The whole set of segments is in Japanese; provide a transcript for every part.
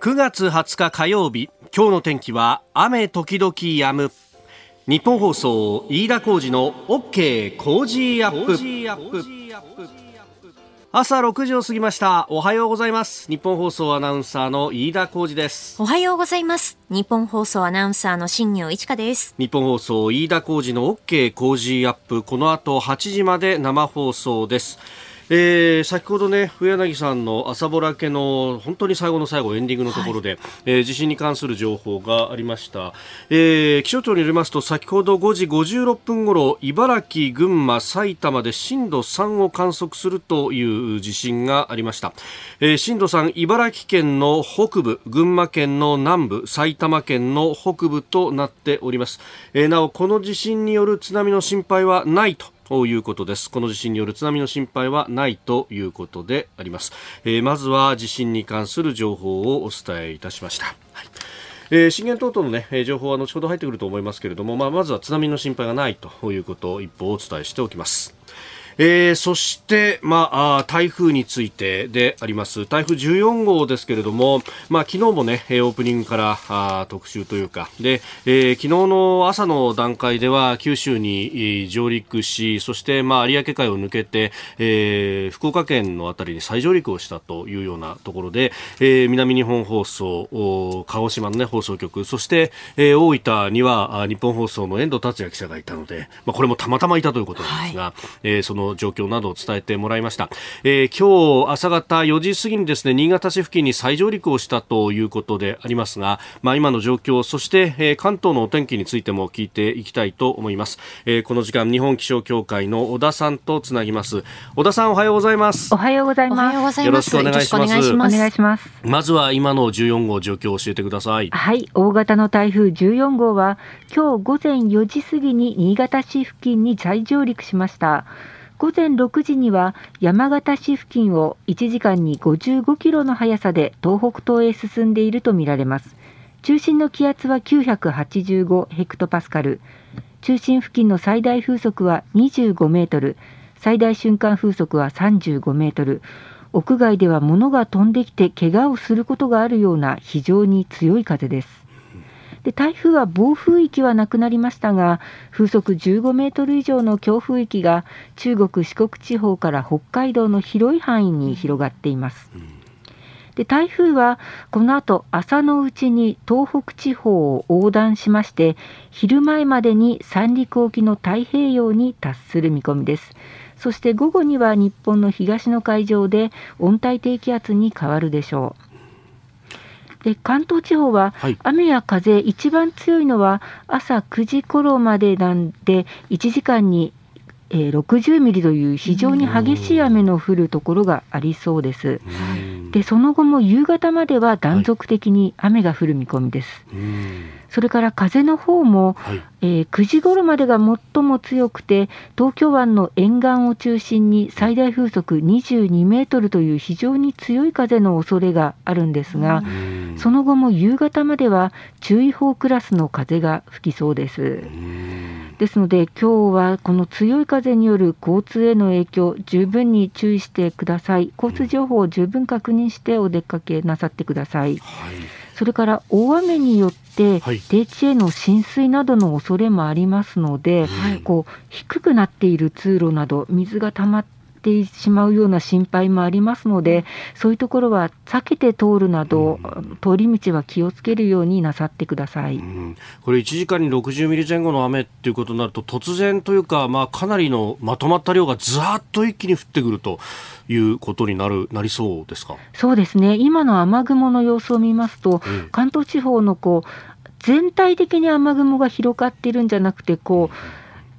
9月20日火曜日今日の天気は雨時々止む。日本放送飯田浩二の OK 工事アップ。朝6時を過ぎました。おはようございます。日本放送アナウンサーの飯田浩二です。おはようございます。日本放送アナウンサーの新業一華です。日本放送飯田浩二の OK 工事アップ。この後8時まで生放送ですえー、先ほどね、上柳さんの朝ぼらけの本当に最後の最後、エンディングのところで、はい、えー、地震に関する情報がありました。えー、気象庁によりますと、先ほど5時56分ごろ、茨城、群馬、埼玉で震度3を観測するという地震がありました。えー、震度3、茨城県の北部、群馬県の南部、埼玉県の北部となっております。えー、なお、この地震による津波の心配はないとということです。この地震による津波の心配はないということであります。えー、まずは地震に関する情報をお伝えいたしました。はいえー、震源等々の、ね、情報は後ほど入ってくると思いますけれども、まあ、まずは津波の心配がないということを一歩お伝えしておきます。えー、そして、まあ、台風についてであります。台風14号ですけれども、まあ、昨日もね、オープニングからあ特集というか、で、えー、昨日の朝の段階では九州に上陸し、そして、まあ、有明海を抜けて、えー、福岡県のあたりに再上陸をしたというようなところで、えー、南日本放送、鹿児島のね、放送局、そして、えー、大分には日本放送の遠藤達也記者がいたので、まあ、これもたまたまいたということなんですが、はい、えー、その状況などを伝えてもらいました、えー、今日朝方4時過ぎにですね新潟市付近に再上陸をしたということでありますが、まあ、今の状況そして、えー、関東のお天気についても聞いていきたいと思います、えー、この時間日本気象協会の小田さんとつなぎます。小田さんおはようございます。おはようございます。よろしくお願いします。お願いします。まずは今の14号状況を教えてください。はい。大型の台風14号は今日午前4時過ぎに新潟市付近に再上陸しました午前6時には山形市付近を1時間に55キロの速さで東北東へ進んでいるとみられます。中心の気圧は985ヘクトパスカル、中心付近の最大風速は25メートル、最大瞬間風速は35メートル、屋外では物が飛んできて怪我をすることがあるような非常に強い風です。で台風は暴風域はなくなりましたが風速15メートル以上の強風域が中国四国地方から北海道の広い範囲に広がっています。で台風はこの後朝のうちに東北地方を横断しまして昼前までに三陸沖の太平洋に達する見込みです。そして午後には日本の東の海上で温帯低気圧に変わるでしょう。で関東地方は雨や風、一番強いのは朝9時頃までなんで、1時間にえー、60ミリという非常に激しい雨の降るところがありそうです。でその後も夕方までは断続的に雨が降る見込みです。はいそれから風の方も、はい、えー、9時頃までが最も強くて、東京湾の沿岸を中心に最大風速22メートルという非常に強い風の恐れがあるんですが、その後も夕方までは注意報クラスの風が吹きそうです。ですので、今日はこの強い風による交通への影響、十分に注意してください。交通情報を十分確認してお出かけなさってください。はいそれから大雨によって、低地への浸水などの恐れもありますので、はい、こう低くなっている通路など、水が溜まっててしまうような心配もありますので、そういうところは避けて通るなど、うん、通り道は気をつけるようになさってください、うん、これ、1時間に60ミリ前後の雨っていうことになると、突然というか、まあ、かなりのまとまった量がざっと一気に降ってくるということになるなりそうですか？そうですね、今の雨雲の様子を見ますと、うん、関東地方のこう全体的に雨雲が広がっているんじゃなくて、こう、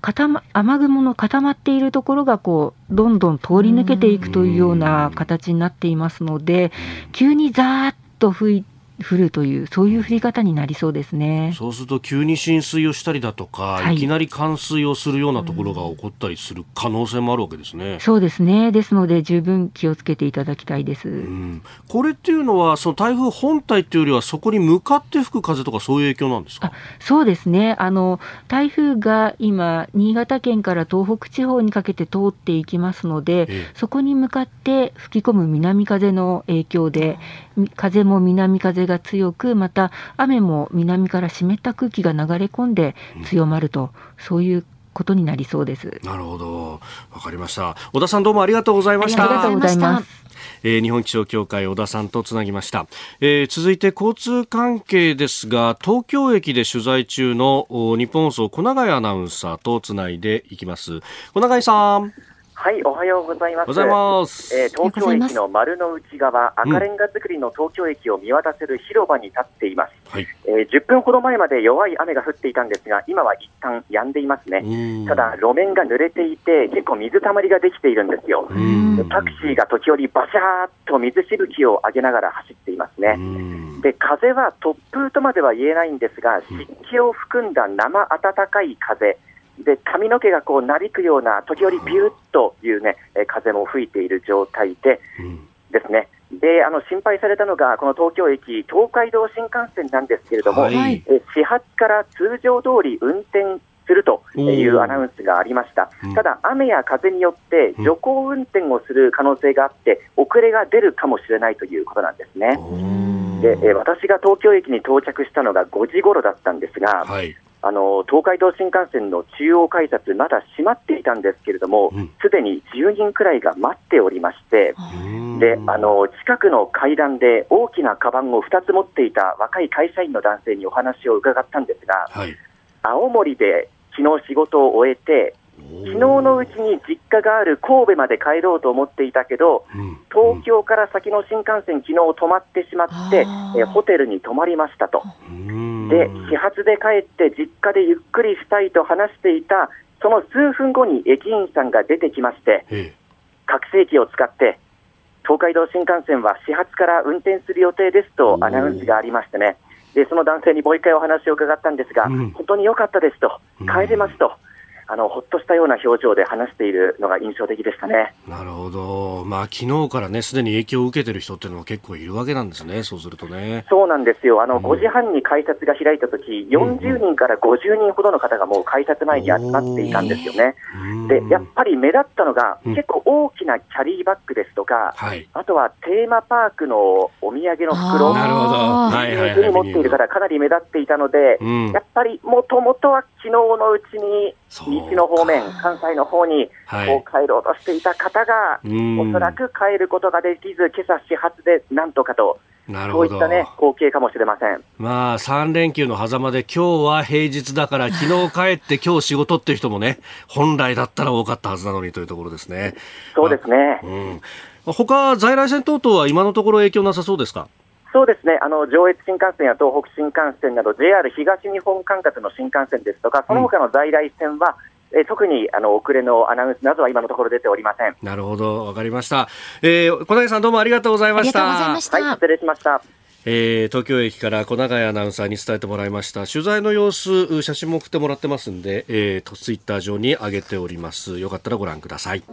雨雲の固まっているところがこうどんどん通り抜けていくというような形になっていますので、急にざーっと吹い降るという、そういう降り方になりそうですね。そうすると、急に浸水をしたりだとか、はい、いきなり冠水をするようなところが起こったりする可能性もあるわけですね。そうですね、ですので、十分気をつけていただきたいです、うん、これっていうのは、その台風本体っていうよりは、そこに向かって吹く風とか、そういう影響なんですか？そうですね。あの、台風が今、新潟県から東北地方にかけて通っていきますので、ええ、そこに向かって吹き込む南風の影響で、風も南風が強く、また雨も南から湿った空気が流れ込んで強まると、うん、そういうことになりそうです。なるほど。わかりました。小田さんどうもありがとうございました。ありがとうございます。えー、日本気象協会小田さんとつなぎました、えー、続いて交通関係ですが東京駅で取材中の日本放送小永アナウンサーとつないでいきます小永さんはい、おはようございます。ます。えー、東京駅の丸の内側、赤レンガ造りの東京駅を見渡せる広場に立っています。はい、えー、10分ほど前まで弱い雨が降っていたんですが、今は一旦止んでいますね。ただ、路面が濡れていて、結構水たまりができているんですよ。タクシーが時折バシャーっと水しぶきを上げながら走っていますね。で、風は突風とまでは言えないんですが、湿気を含んだ生暖かい風、で髪の毛がこうなびくような、時折ビューッというね、風も吹いている状態で、ですね。であの心配されたのが、この東京駅、東海道新幹線なんですけれども、はい、え始発から通常通り運転するというアナウンスがありました、ただ、雨や風によって徐行運転をする可能性があって、遅れが出るかもしれないということなんですね。でえ私が東京駅に到着したのが5時頃だったんですが、はい、あの東海道新幹線の中央改札、まだ閉まっていたんですけれども、すで、に10人くらいが待っておりまして、であの近くの階段で大きなカバンを2つ持っていた若い会社員の男性にお話を伺ったんですが、はい、青森で昨日仕事を終えて、昨日のうちに実家がある神戸まで帰ろうと思っていたけど、東京から先の新幹線、昨日止まってしまって、えホテルに泊まりましたと。で、始発で帰って実家でゆっくりしたいと話していた、その数分後に駅員さんが出てきまして、拡声器を使って、東海道新幹線は始発から運転する予定ですとアナウンスがありましてね、でその男性にもう一回お話を伺ったんですが、うん、本当に良かったですと、帰れますと。あのほっとしたような表情で話しているのが印象的でしたね。なるほど、まあ昨日からね、すでに影響を受けてる人っていうのは結構いるわけなんですね、そうするとね。そうなんですよ、あの、うん、5時半に改札が開いたとき、40人から50人ほどの方がもう改札前に集まっていたんですよね。で、やっぱり目立ったのが、結構大きなキャリーバッグですとか、はい、あとはテーマパークのお土産の袋、なるほど、はいはい、に持っている方、かなり目立っていたので、うん、やっぱりもともとは昨日のうちに、西の方面、関西の方にこう帰ろうとしていた方が、おそらく帰ることができず、今朝始発でなんとかと。そういったね、光景かもしれません。まあ、3連休の狭間で、今日は平日だから、昨日帰って今日仕事っていう人もね、本来だったら多かったはずなのにというところですね。そうですね。うん。他、在来線等々は今のところ影響なさそうですか？そうですね、あの上越新幹線や東北新幹線など、JR 東日本管轄の新幹線ですとか、その他の在来線は、え特にあの遅れのアナウンスなどは今のところ出ておりません。なるほど、わかりました。えー、小永さんどうもありがとうございました。はい、失礼しました。えー、東京駅から小永アナウンサーに伝えてもらいました取材の様子写真も送ってもらってますんで、えー、ツイッター上に上げておりますよかったらご覧ください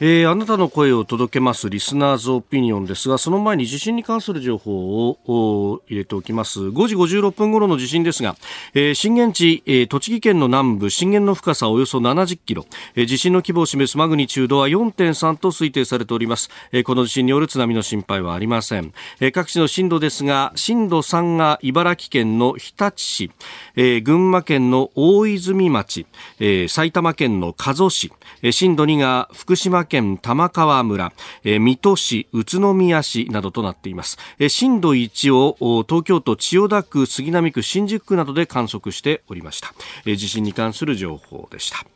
えー、あなたの声を届けますリスナーズオピニオンですがその前に地震に関する情報を入れておきます。5時56分頃の地震ですが、えー、震源地、えー、栃木県の南部震源の深さおよそ70キロ、えー、地震の規模を示すマグニチュードは4.3と推定されております、えー、この地震による津波の心配はありません、えー、各地の震度ですが震度3が茨城県の日立市、えー、群馬県の大泉町、えー、埼玉県の加須市、えー、震度2が福島県玉川村、えー、水戸市、宇都宮市などとなっています。えー、震度1を東京都千代田区、杉並区、新宿区などで観測しておりました。えー、地震に関する情報でした。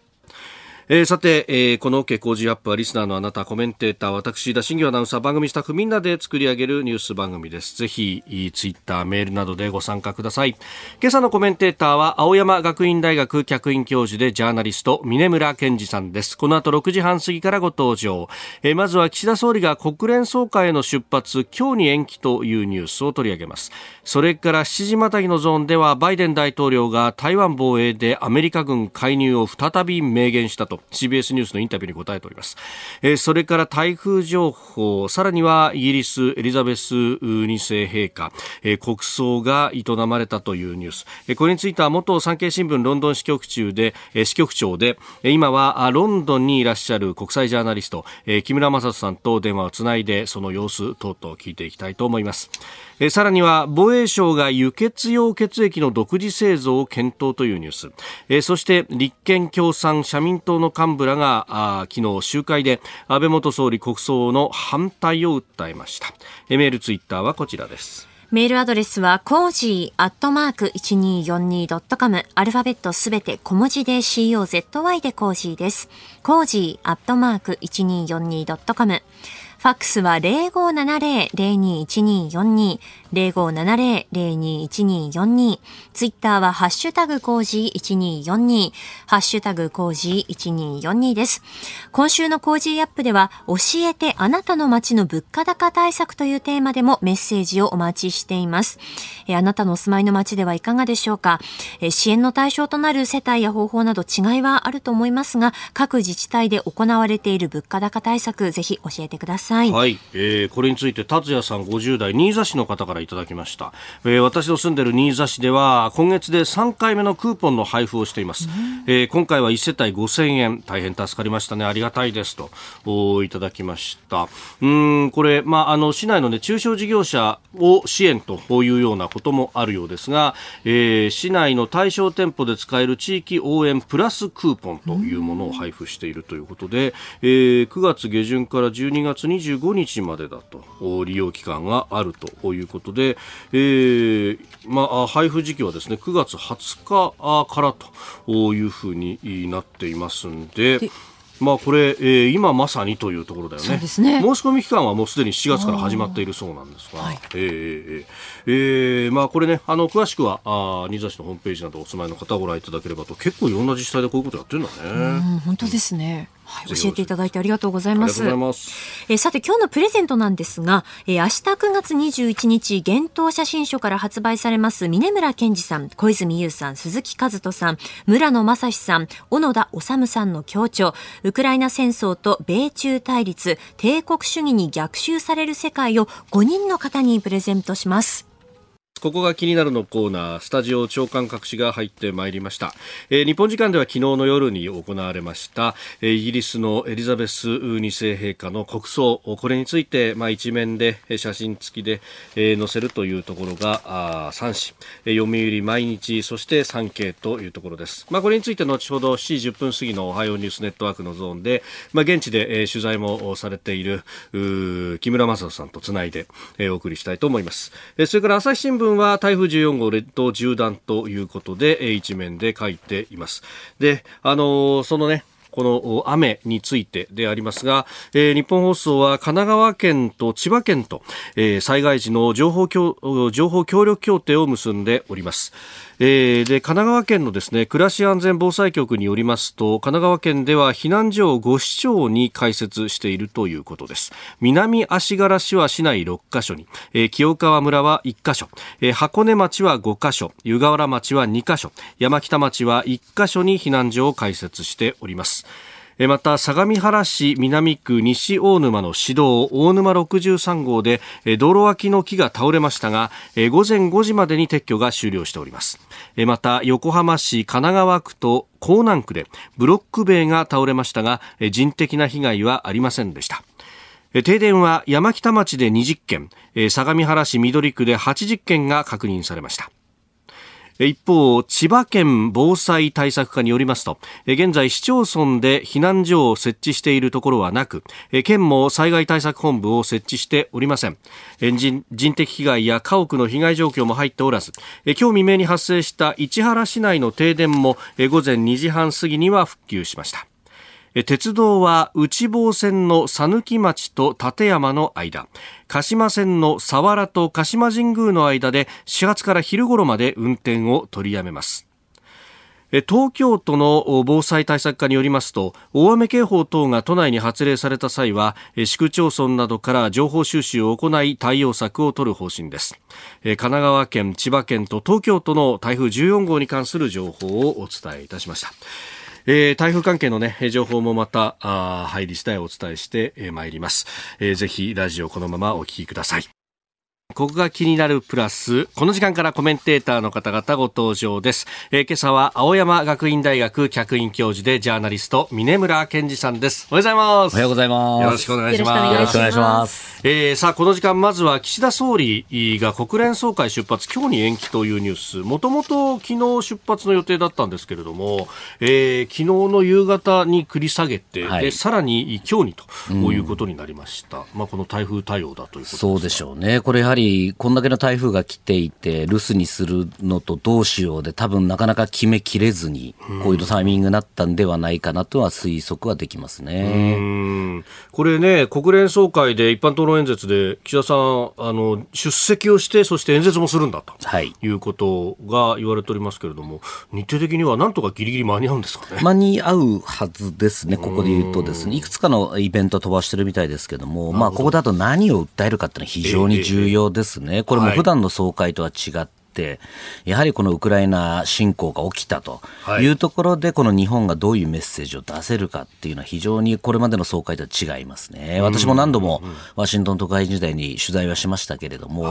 えー、さて、えー、この OK 工事アップはリスナーのあなた、コメンテーター、私、田新業アナウンサー、番組スタッフみんなで作り上げるニュース番組です。ぜひ、ツイッター、メールなどでご参加ください。今朝のコメンテーターは、青山学院大学客員教授でジャーナリスト、峰村健二さんです。この後6時半過ぎからご登場。えー、まずは岸田総理が国連総会への出発、今日に延期というニュースを取り上げます。それから7時またぎのゾーンでは、バイデン大統領が台湾防衛でアメリカ軍介入を再び明言したと CBS ニュースのインタビューに答えております、えー、それから台風情報。さらにはイギリスエリザベス2世陛下、えー、国葬が営まれたというニュース、えー、これについては元産経新聞ロンドン支局中で、えー、支局長で今はロンドンにいらっしゃる国際ジャーナリスト、えー、木村正人さんと電話をつないでその様子等々聞いていきたいと思います。えさらには防衛省が輸血用血液の独自製造を検討というニュース、えそして立憲共産社民党の幹部らがあ昨日集会で安倍元総理国葬の反対を訴えましたえメールツイッターはこちらですメールアドレスは、コージーアットマーク 1242.com。アルファベットすべて小文字で COZY でコージーです。コージーアットマーク 1242.com。ファックスは0570-021242、0570-021242。ツイッターはハッシュタグ工事1242、ハッシュタグ工事1242です。今週の工事アップでは、教えてあなたの街の物価高対策というテーマでもメッセージをお待ちしています。えあなたのお住まいの街ではいかがでしょうか？え支援の対象となる世帯や方法など違いはあると思いますが、各自治体で行われている物価高対策、ぜひ教えてください。はい。えー、これについて、達也さん50代、新座市の方からいただきました。えー、私の住んでいる新座市では、今月で3回目のクーポンの配布をしています。えー、今回は1世帯5000円、大変助かりましたね、ありがたいですと、おいただきました。うん、これ、まあ、あの、市内のね、中小事業者を支援というようなこともあるようですが、えー、市内の対象店舗で使える地域応援プラスクーポンというものを配布しているということで、えー、9月下旬から12月25日までだと、利用期間があるということで、えー、まあ、配布時期はですね、9月20日からというふうになっていますんで、まあこれ、えー、今まさにというところだよね。そうね申し込み期間はもうすでに7月から始まっているそうなんですが、はい、えー、えー、まあこれね、あの詳しくはあ新座市のホームページなどお住まいの方ご覧いただければと、結構いろんな自治体でこういうことやってるんだね。本当ですね。はい、教えていただいてありがとうございます。ますえー、さて今日のプレゼントなんですが、えー、明日9月21日、幻冬写真書から発売されます峰村健二さん、小泉優さん、鈴木和人さん、村野正史さん、小野田治さんの協調、ウクライナ戦争と米中対立、帝国主義に逆襲される世界を5人の方にプレゼントします。ここが気になるのコーナー、スタジオ長官隠しが入ってまいりました。えー、日本時間では昨日の夜に行われました、えー、イギリスのエリザベス2世陛下の国葬、これについて、まあ、一面で写真付きで、えー、載せるというところがあ3紙、読売毎日、そして産経というところです。まあ、これについて後ほど7時10分過ぎのおはようニュースネットワークのゾーンで、まあ、現地で、えー、取材もされている木村正人さんとつないで、えー、お送りしたいと思います。えー、それから朝日新聞は台風14号列島縦断ということで、一面で書いています。で、あのそのね、この雨についてでありますが、えー、日本放送は神奈川県と千葉県と、えー、災害時の情報協情報協力協定を結んでおります。えー、で神奈川県のですね暮らし安全防災局によりますと神奈川県では避難所を5市町に開設しているということです南足柄市は市内6カ所に、えー、清川村は1カ所、えー、箱根町は5カ所湯河原町は2カ所山北町は1カ所に避難所を開設しておりますまた相模原市南区西大沼の市道大沼63号で道路脇の木が倒れましたが午前5時までに撤去が終了しております。また横浜市神奈川区と江南区でブロック塀が倒れましたが人的な被害はありませんでした。停電は山北町で20件相模原市緑区で80件が確認されました。一方、千葉県防災対策課によりますと、現在市町村で避難所を設置しているところはなく、県も災害対策本部を設置しておりません。人人的被害や家屋の被害状況も入っておらず、今日未明に発生した市原市内の停電も午前2時半過ぎには復旧しました。鉄道は内房線の讃岐町と立山の間。鹿島線の佐原と鹿島神宮の間で始発から昼頃まで運転を取りやめます。東京都の防災対策課によりますと大雨警報等が都内に発令された際は市区町村などから情報収集を行い対応策を取る方針です。神奈川県千葉県と東京都の台風14号に関する情報をお伝えいたしました。えー、台風関係のね、情報もまた、あ入り次第お伝えしてまい、ります、えー。ぜひラジオこのままお聞きください。ここが気になるプラス、この時間からコメンテーターの方々ご登場です。えー、今朝は青山学院大学客員教授でジャーナリスト、峰村健二さんです。おはようございます。おはようございます。よろしくお願いします。よろしくお願いします。えー、さあ、この時間、まずは岸田総理が国連総会出発、今日に延期というニュース。もともと昨日出発の予定だったんですけれども、えー、昨日の夕方に繰り下げて、はい、で、さらに今日にということになりました。うん、まあ、この台風対応だということそうでしょうね。これやはりり、こんだけの台風が来ていて、留守にするのとどうしようで、多分なかなか決めきれずに、こういうタイミングになったんではないかなとは推測はできますね。これね、国連総会で一般討論演説で、岸田さん、あの、出席をして、そして演説もするんだと、はい、いうことが言われておりますけれども、日程的にはなんとかぎりぎり間に合うんですかね。間に合うはずですね、ここで言うとですね、いくつかのイベント飛ばしてるみたいですけども、まあ、ここだと何を訴えるかっていうのは非常に重要ですね。これも普段の総会とは違って、やはりこのウクライナ侵攻が起きたとい。うところで、この日本がどういうメッセージを出せるかっていうのは非常にこれまでの総会とは違いますね。私も何度もワシントン特派員時代に取材はしましたけれども、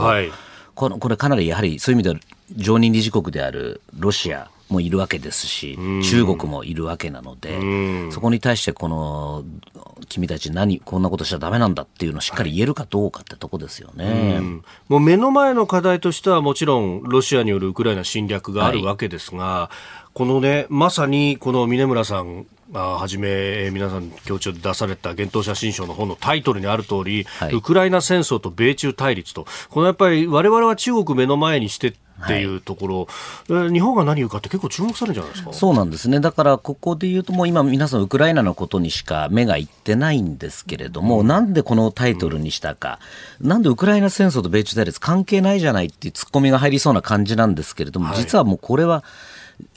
このこれかなりやはりそういう意味では常任理事国であるロシア、もいるわけですし、中国もいるわけなので、そこに対してこの、君たち何、こんなことしちゃだめなんだっていうのをしっかり言えるかどうかってとこですよね。もう目の前の課題としてはもちろんロシアによるウクライナ侵略があるわけですが、はい、このね、まさにこの峰村さんあはじめ皆さん強調で出された幻冬写真賞の本のタイトルにある通り、はい、ウクライナ戦争と米中対立と。このやっぱり我々は中国目の前にしてってい。うところ、はい、日本が何言うかって結構注目されるんじゃないですか？そうなんですね、だからここで言うと、もう今、皆さん、ウクライナのことにしか目がいってないんですけれども、うん、なんでこのタイトルにしたか、うん、なんでウクライナ戦争と米中対立関係ないじゃないっていうツッコミが入りそうな感じなんですけれども、はい、実はもうこれは、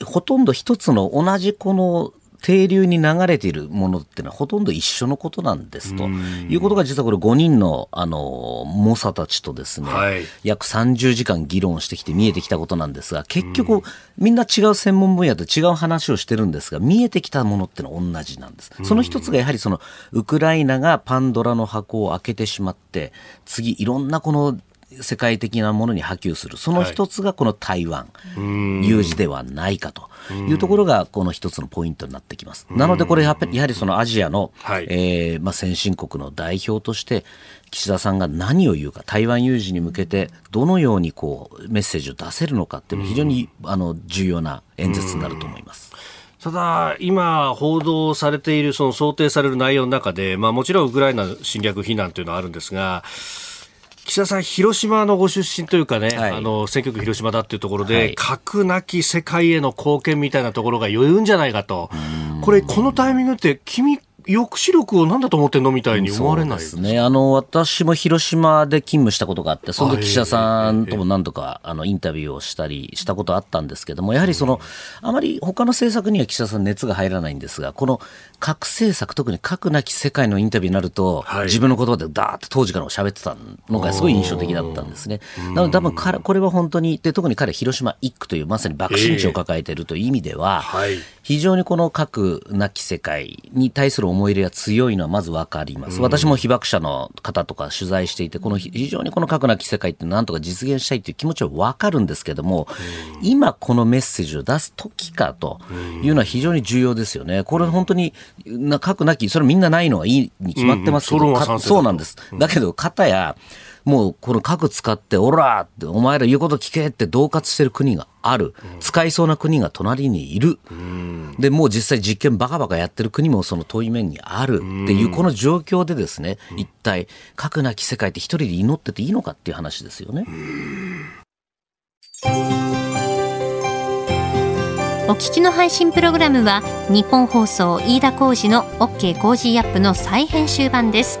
ほとんど一つの同じこの停留に流れているものっていうのはほとんど一緒のことなんですと。いうことが実はこれ5人のあの猛者たちとですね、はい、約30時間議論してきて見えてきたことなんですが結局みんな違う専門分野で違う話をしてるんですが見えてきたものってのは同じなんです。その一つがやはりそのウクライナがパンドラの箱を開けてしまって次いろんなこの世界的なものに波及する。その一つがこの台湾、はい、有事ではないかと。いうところがこの一つのポイントになってきます。なのでこれやはりそのアジアの、はい、えー、まあ、先進国の代表として岸田さんが何を言うか台湾有事に向けてどのようにこうメッセージを出せるのかっていうのは非常にあの重要な演説になると思います。ただ、今、報道されている、その想定される内容の中で、まあ、もちろんウクライナ侵略非難というのはあるんですが、岸田さん、広島のご出身というかね、はい、あの選挙区広島だっていうところで、はい、核なき世界への貢献みたいなところが余裕んじゃないかと、これ、このタイミングって、君、抑止力を何だと思ってんのみたいに思われないですね。あの、私も広島で勤務したことがあって、その時記者さんとも何度か、あの、インタビューをしたりしたことあったんですけども、やはりその、あまり他の政策には岸田さん熱が入らないんですが、この核政策、特に核なき世界のインタビューになると、はい、自分の言葉でダーッと当時から喋ってたのがすごい印象的だったんですね。なので多分彼、これは本当に、で、特に彼、広島一区というまさに爆心地を抱えているという意味では、えーはい、非常にこの核なき世界に対する思い入れが強いのはまず分かります。私も被爆者の方とか取材していて、この非常にこの核なき世界ってなんとか実現したいという気持ちは分かるんですけども、今このメッセージを出す時かというのは非常に重要ですよね。これ本当に核なき、それみんなないのはいいに決まってますけど、そうなんです。だけど、方や、もうこの核使って、おらって、お前ら言うこと聞けって恫喝してる国がある。使いそうな国が隣にいる。で、もう実際実験バカバカやってる国もその遠い面にあるっていう、この状況でですね、一体、核なき世界って一人で祈ってていいのかっていう話ですよね。お聞きの配信プログラムはニッポン放送飯田浩司の OK コージーアップの再編集版です。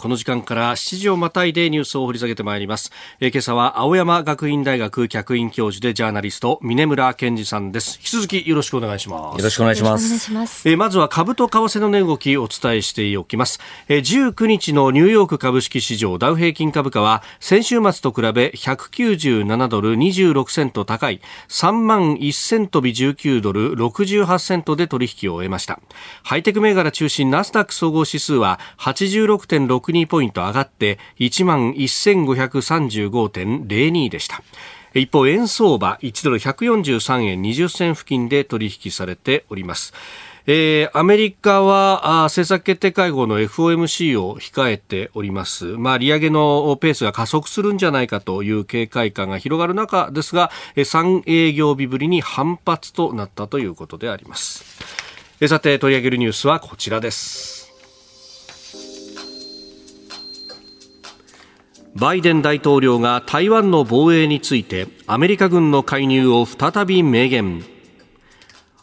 この時間から7時をまたいでニュースを掘り下げてまいります。えー、今朝は青山学院大学客員教授でジャーナリスト、峰村健二さんです。引き続きよろしくお願いします。よろしくお願いします。ますえー、まずは株と為替の値動きをお伝えしておきます。えー、19日のニューヨーク株式市場ダウ平均株価は先週末と比べ197ドル26セント高い3万1000飛び19ドル68セントで取引を終えました。ハイテク銘柄中心ナスダック総合指数は86.6 12ポイント上がって1万1535.02でした。一方、円相場1ドル143円20銭付近で取引されております。えー、アメリカはあ政策決定会合の FOMC を控えております。まあ、利上げのペースが加速するんじゃないかという警戒感が広がる中ですが、3営業日ぶりに反発となったということであります。さて、取り上げるニュースはこちらです。バイデン大統領が台湾の防衛についてアメリカ軍の介入を再び明言。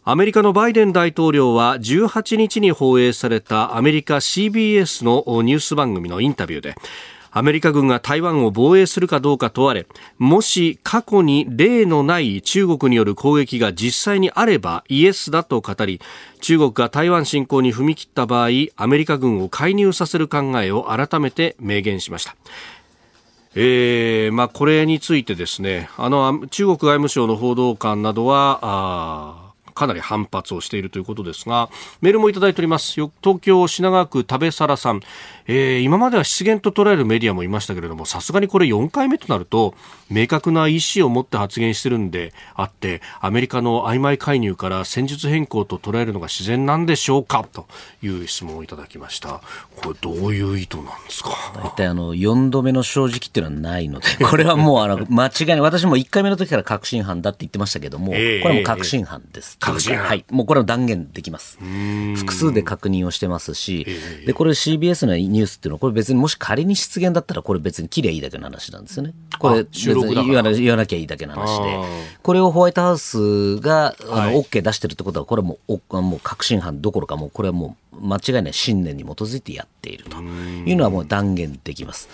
アメリカのバイデン大統領は18日に放映されたアメリカ CBS のニュース番組のインタビューでアメリカ軍が台湾を防衛するかどうか問われもし過去に例のない中国による攻撃が実際にあればイエスだと語り中国が台湾侵攻に踏み切った場合アメリカ軍を介入させる考えを改めて明言しました。えーまあ、これについてですねあの中国外務省の報道官などはかなり反発をしているということですがメールもいただいております。東京品川区食べさらさん。えー、今までは失言と捉えるメディアもいましたけれどもさすがにこれ4回目となると明確な意思を持って発言してるんであってアメリカの曖昧介入から戦術変更と捉えるのが自然なんでしょうか？という質問をいただきました。これどういう意図なんですか？大体あの4度目の正直っていうのはないのでこれはもうあの 間違いない。私も1回目の時から確信犯だって言ってましたけども、これはもう確信犯です、確信犯。はい。もうこれは断言できます。複数で確認をしてますし、でこれ CBS のニュースっていうのは、これ別にもし仮に失言だったら、これ別に切りゃいいだけの話なんですよね。これ別に言わな言わなきゃいいだけの話で、これをホワイトハウスがあの、OK 出してるってことは、これはもうもう確信犯どころか、もうこれはもう間違いない信念に基づいてやっていると。いうのはもう断言できます。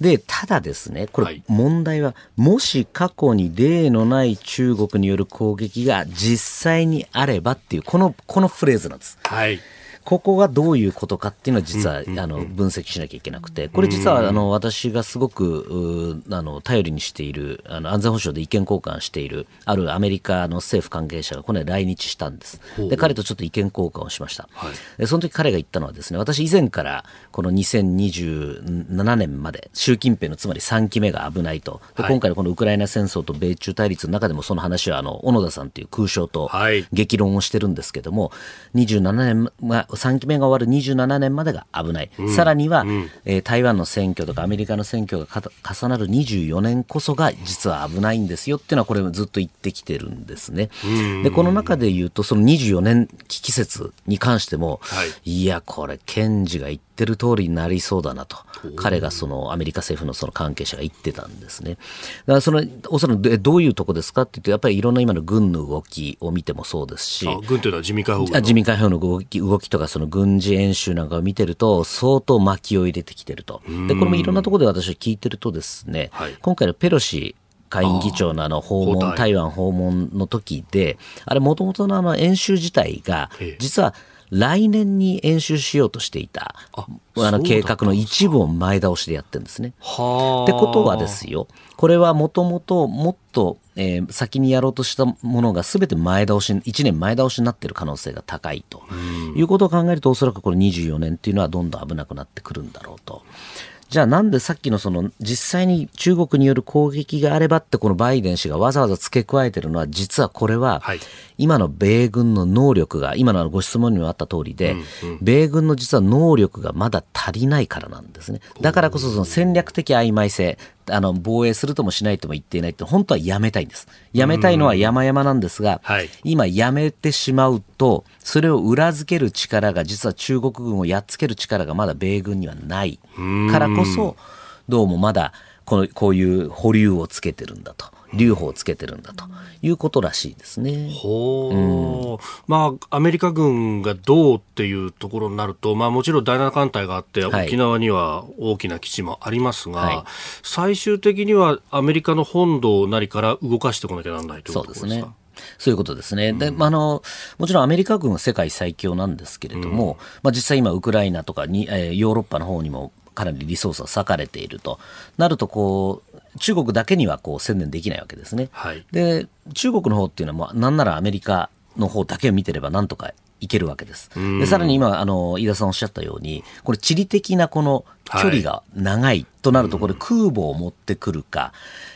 で、ただですね、これ問題は、もし過去に例のない中国による攻撃が実際にあればっていう、この、このフレーズなんです。はいここがどういうことかっていうのは実は、あの分析しなきゃいけなくて、これ実はあの私がすごくあの頼りにしているあの安全保障で意見交換しているあるアメリカの政府関係者がこの来日したんです。で彼とちょっと意見交換をしました。はい、でその時彼が言ったのはですね、私以前からこの2027年まで習近平のつまり3期目が危ないと。で今回のこのウクライナ戦争と米中対立の中でもその話はあの小野田さんという空将と激論をしてるんですけども、27年、まあ、3期目が終わる27年までが危ない、うん、さらには、うん、えー、台湾の選挙とかアメリカの選挙が重なる24年こそが実は危ないんですよっていうのはこれずっと言ってきてるんですね。でこの中で言うとその24年危機説に関しても、はい、いやこれ検事が言ってる通りになりそうだなと彼がそのアメリカ政府のその関係者が言ってたんですね。だからそのおそらくどういうとこですかって言うとやっぱりいろんな今の軍の動きを見てもそうですし軍というのは自民解放軍自民解放の動き動きとかその軍事演習なんかを見てると相当巻きを入れてきてると。でこれもいろんなところで私は聞いてるとですね、はい、今回のペロシ下院議長のあの訪問台湾訪問の時であれもともとのあの演習自体が実は来年に演習しようとしていたあの計画の一部を前倒しでやってるんですね。ってことはですよこれはもともともっと、えー、先にやろうとしたものがすべて前倒し1年前倒しになっている可能性が高いということを考えるとおそらくこれ24年っていうのはどんどん危なくなってくるんだろうと。じゃあなんでさっきのその実際に中国による攻撃があればってこのバイデン氏がわざわざ付け加えてるのは実はこれは今の米軍の能力が今のご質問にもあった通りで米軍の実は能力がまだ足りないからなんですね。だからこそその戦略的曖昧性あの防衛するともしないとも言っていないって本当はやめたいんです。やめたいのは山々なんですが、はい、今やめてしまうとそれを裏付ける力が実は中国軍をやっつける力がまだ米軍にはないからこそどうもまだこのこういう保留をつけてるんだと。留保をつけてるんだということらしいですね。ほう、うん、まあ、アメリカ軍がどうっていうところになると、まあ、もちろん第7艦隊があって、沖縄には大きな基地もありますが、はい、最終的にはアメリカの本土なりから動かしてこなきゃならないということですか？そうですね。そういうことですね。で、まあ、あの、もちろんアメリカ軍は世界最強なんですけれども、うん、まあ、実際今、ウクライナとかに、えー、ヨーロッパの方にもかなりリソースが割かれていると。なるとこう中国だけにはこう専念できないわけですね。はい、で中国の方っていうのはなんならアメリカの方だけを見てればなんとかいけるわけです。でさらに今あの飯田さんおっしゃったようにこれ地理的なこの距離が長いとなるとこれ空母を持ってくるか、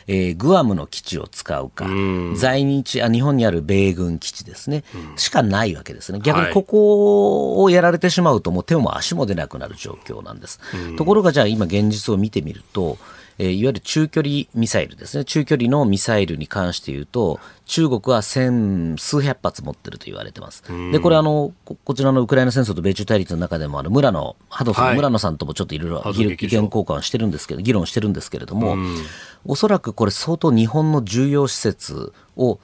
えー、グアムの基地を使うか在日あ日本にある米軍基地ですね。しかないわけですね。逆にここをやられてしまうともう手も足も出なくなる状況なんです。ところがじゃあ今現実を見てみるとえー、いわゆる中距離ミサイルですね。中距離のミサイルに関して言うと、中国は千数百発持ってると言われてます。で、これあのこ、こちらのウクライナ戦争と米中対立の中でも、あの村野、ハドソンの村野さんともちょっといろいろ意見交換してるんですけど、議論してるんですけれども、おそらくこれ相当日本の重要施設を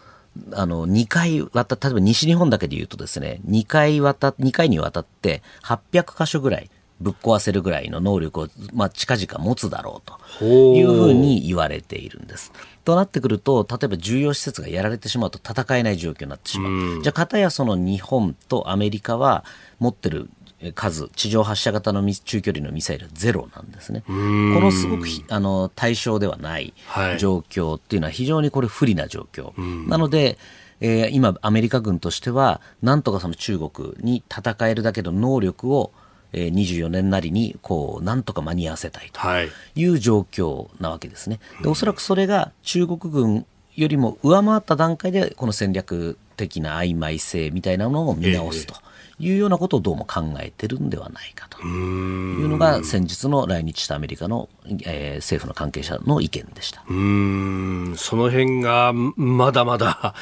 あの2回渡例えば西日本だけで言うとですね2回渡2回にわたって800箇所ぐらいぶっ壊せるぐらいの能力を、まあ、近々持つだろうというふうに言われているんです。となってくると、例えば重要施設がやられてしまうと戦えない状況になってしまう。うじゃあ、片やその日本とアメリカは持ってる数、地上発射型の中距離のミサイルはゼロなんですね。このすごくあの対象ではない状況っていうのは非常にこれ不利な状況。なので、えー、今、アメリカ軍としては、なんとかその中国に戦えるだけの能力をえー、24年なりにこうなんとか間に合わせたいと。い。う状況なわけですね。でおそらくそれが中国軍よりも上回った段階でこの戦略的な曖昧性みたいなものを見直すと。いうようなことをどうも考えてるんではないかと。いうのが先日の来日したアメリカの、えー、政府の関係者の意見でした。うん。その辺がまだまだ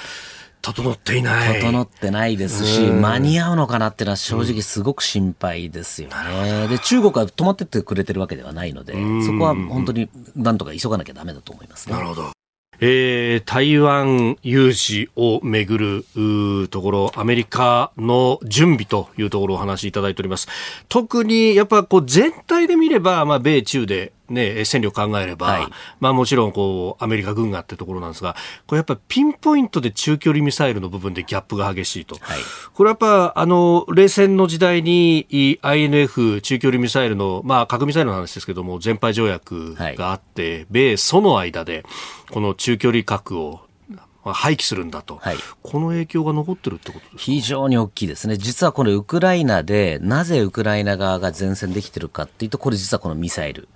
整っていない整ってないですし、間に合うのかなっていうのは正直すごく心配ですよね。で、中国は止まってってくれてるわけではないので、そこは本当になんとか急がなきゃだめだと思いますね。なるほど。えー、台湾有事をめぐるところ、アメリカの準備というところをお話しいただいております。特にやっぱこう全体で見れば、まあ、米中でね、戦力考えれば、はい、まあもちろんこう、アメリカ軍がってところなんですが、これやっぱピンポイントで中距離ミサイルの部分でギャップが激しいと。はい、これやっぱ、あの、冷戦の時代に INF 中距離ミサイルの、まあ核ミサイルの話ですけども、全廃条約があって、はい、米ソの間で、この中距離核を廃棄するんだと、はい、この影響が残ってるってことですか？非常に大きいですね、実はこれ、ウクライナでなぜウクライナ側が前線できてるかっていうと、これ、実はこのミサイル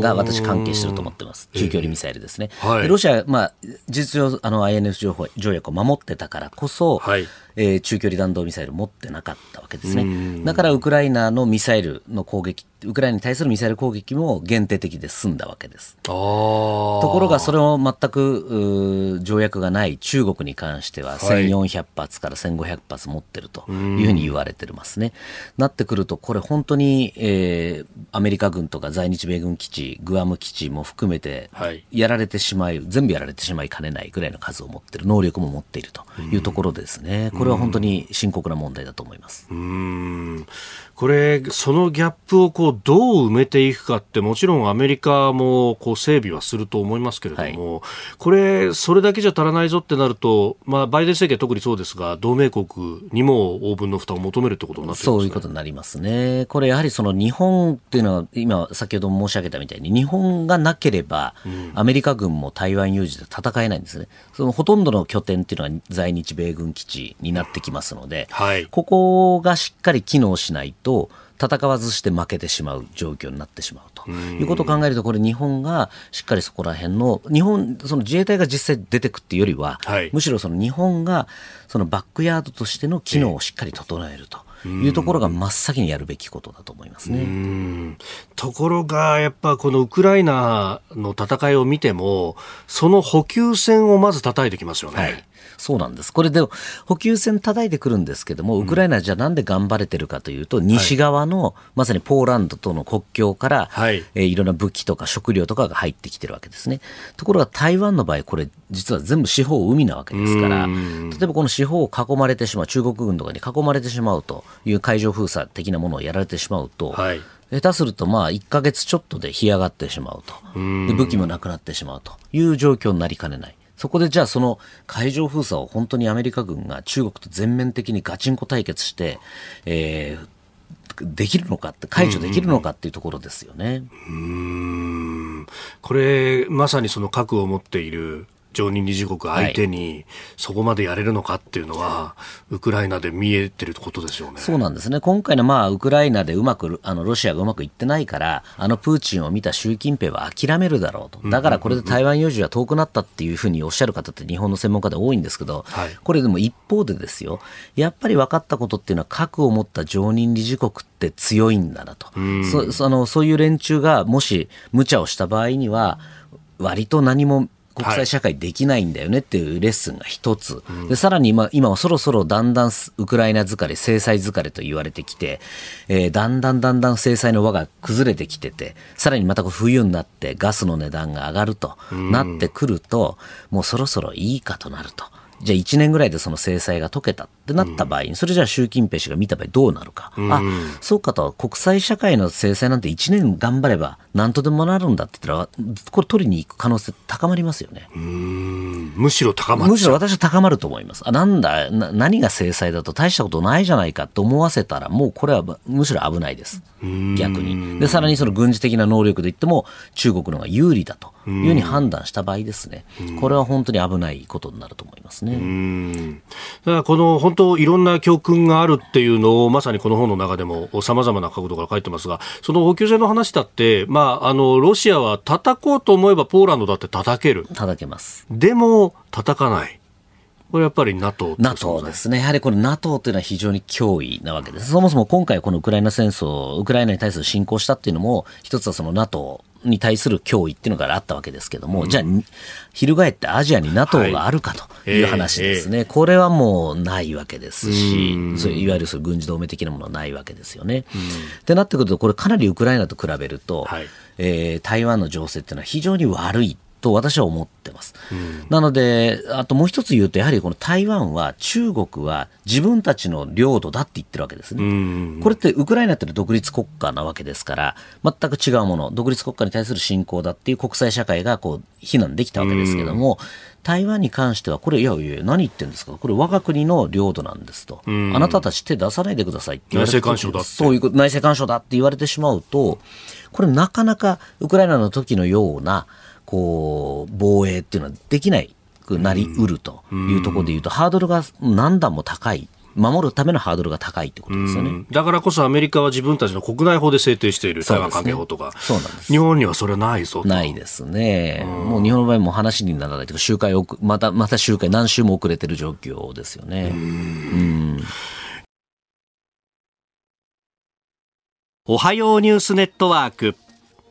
が私関係してると思ってます。中距離ミサイルですね。えーはい、ロシア、まあ、実情、あの INF 条約を守ってたからこそ、はい、えー、中距離弾道ミサイル持ってなかったわけですね。だからウクライナのミサイルの攻撃、ウクライナに対するミサイル攻撃も限定的で済んだわけです。ところがそれを全く条約がない中国に関しては1400発から1500発持ってるというふうに言われてますね。なってくるとこれ本当に、えー、アメリカ軍とか在日米軍基地、グアム基地も含めてやられてしまい、全部やられてしまいかねないぐらいの数を持ってる、能力も持っているというところですね。これは本当に深刻な問題だと思います。うんこれ、そのギャップをこうどう埋めていくかって、もちろんアメリカもこう整備はすると思いますけれども、はい、これ、それだけじゃ足らないぞってなると、まあ、バイデン政権特にそうですが、同盟国にも応分の負担を求めるってことになって、ね、そういうことになりますね。これ、やはりその日本っていうのは、今、先ほど申し上げたみたいに、日本がなければ、アメリカ軍も台湾有事で戦えないんですね。そのほとんどの拠点っていうのは在日米軍基地になってきますので、はい、ここがしっかり機能しないと、戦わずして負けてしまう状況になってしまうということを考えると、これ、日本がしっかりそこら辺の、日本、その自衛隊が実際出てくっていうよりは、はい、むしろその日本がそのバックヤードとしての機能をしっかり整えると。いうところが真っ先にやるべきことだと思いますね。ところが、やっぱこのウクライナの戦いを見ても、その補給線をまず叩いてきますよね。はいそうなんです。これで補給線叩いてくるんですけども、ウクライナじゃなんで頑張れてるかというと、西側の、まさにポーランドとの国境から、はい、えー、いろんな武器とか食料とかが入ってきてるわけですね。ところが台湾の場合、これ実は全部四方海なわけですから、例えばこの四方を囲まれてしまう、中国軍とかに囲まれてしまうという海上封鎖的なものをやられてしまうと、はい。下手するとまあ1か月ちょっとで干上がってしまうと。で武器もなくなってしまうという状況になりかねないそこでじゃあその海上封鎖を本当にアメリカ軍が中国と全面的にガチンコ対決して、えー、できるのかって、解除できるのかっていうところですよね。うん、これ、まさにその核を持っている常任理事国相手にそこまでやれるのかっていうのは、ウクライナで見えてることですよね。そうなんですね。今回のまあ、ウクライナでうまく、あの、ロシアがうまくいってないから、あのプーチンを見た習近平は諦めるだろうと。だからこれで台湾有事は遠くなったっていうふうにおっしゃる方って日本の専門家で多いんですけど、はい、これでも一方でですよ、やっぱり分かったことっていうのは核を持った常任理事国って強いんだなと。そそのそういう連中がもし無茶をした場合には、割と何も国際社会できないんだよねっていうレッスンが一つ、はい、でさらに今今はそろそろだんだんウクライナ疲れ制裁疲れと言われてきて、えー、だんだんだんだん制裁の輪が崩れてきててさらにまた冬になってガスの値段が上がるとなってくると、もうそろそろいいかとなると。じゃあ1年ぐらいでその制裁が解けたってなった場合に、それじゃあ習近平氏が見た場合どうなるか。あ、そうかと、国際社会の制裁なんて1年頑張れば何とでもなるんだって言ったら、これ取りに行く可能性高まりますよね。むしろ高まるむしろ私は高まると思います。あ、なんだな、何が制裁だと大したことないじゃないかと思わせたら、もうこれはむしろ危ないです。逆に。で、さらにその軍事的な能力で言っても、中国の方が有利だというふうに判断した場合ですね、これは本当に危ないことになると思いますね。ね。だからこの本当いろんな教訓があるっていうのをまさにこの本の中でもさまざまな角度から書いてますがその補給線の話だって、まあ、あのロシアは叩こうと思えばポーランドだって叩ける。叩けます。でも叩かないこれやっぱり NATO。NATO ですね。やはりこれ NATO というのは非常に脅威なわけです。そもそも今回このウクライナ戦争、ウクライナに対する侵攻したっていうのも、一つはその NATO に対する脅威っていうのがあったわけですけども、うん、じゃあ、翻ってアジアに NATO があるかという話ですね。はいえー、これはもうないわけですし、そういわゆるそう軍事同盟的なものはないわけですよね。ってなってくると、これかなりウクライナと比べると、はい、えー、台湾の情勢っていうのは非常に悪いと私は思ってます。うん、なので、あともう一つ言うと、やはりこの台湾は中国は自分たちの領土だって言ってるわけですね。うん、これってウクライナって独立国家なわけですから、全く違うもの、独立国家に対する侵攻だっていう国際社会がこう非難できたわけですけども、うん、台湾に関しては、これ、いやいや、何言ってんですか、これ、我が国の領土なんですと、あなたたち手出さないでくださいって言われて、内政干渉だそういう内政干渉だって言われてしまうと、これ、なかなかウクライナの時のような、こう、防衛っていうのはできないくなりうるというところでいうと、ハードルが何段も高い。守るためのハードルが高いってことですよね。だからこそアメリカは自分たちの国内法で制定している台湾関係法とか、そうなんです。日本にはそれはないぞないですね。もう日本の場合も話にならないというか、周回また、また周回何週も遅れてる状況ですよね。うんおはようニュースネットワーク。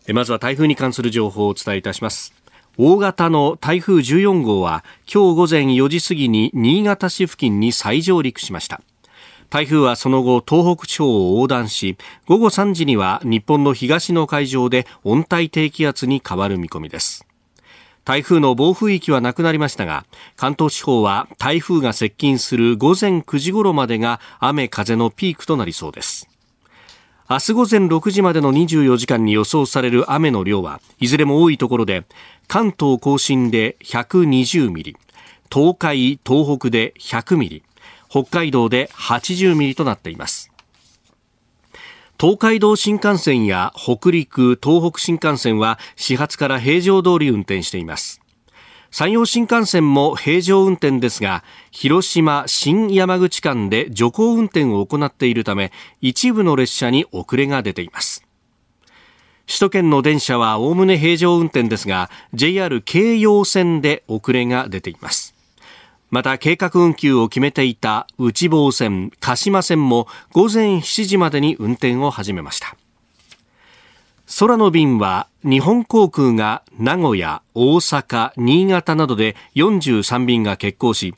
まずは台風に関する情報をお伝えいたします。大型の台風14号は今日午前4時過ぎに新潟市付近に再上陸しました。台風はその後東北地方を横断し午後3時には日本の東の海上で温帯低気圧に変わる見込みです。台風の暴風域はなくなりましたが関東地方は台風が接近する午前9時頃までが雨風のピークとなりそうです。明日午前6時までの24時間に予想される雨の量はいずれも多いところで関東甲信で120ミリ東海東北で100ミリ北海道で80ミリとなっています。東海道新幹線や北陸東北新幹線は始発から平常通り運転しています。山陽新幹線も平常運転ですが広島新山口間で徐行運転を行っているため一部の列車に遅れが出ています首都圏の電車はおおむね平常運転ですが JR 京葉線で遅れが出ていますまた計画運休を決めていた内房線、鹿島線も午前7時までに運転を始めました。空の便は日本航空が名古屋、大阪、新潟などで43便が欠航し、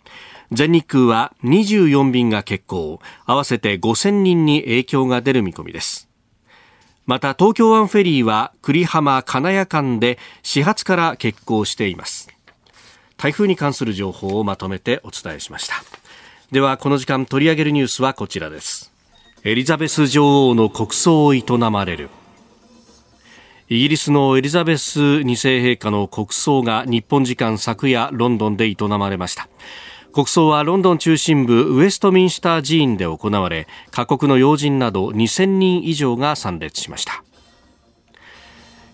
全日空は24便が欠航、合わせて5000人に影響が出る見込みです。また東京湾フェリーは栗浜金谷間で始発から欠航しています。台風に関する情報をまとめてお伝えしましたではこの時間取り上げるニュースはこちらですエリザベス女王の国葬を営まれるイギリスのエリザベス2世陛下の国葬が日本時間昨夜ロンドンで営まれました国葬はロンドン中心部ウェストミンスター寺院で行われ各国の要人など2000人以上が参列しました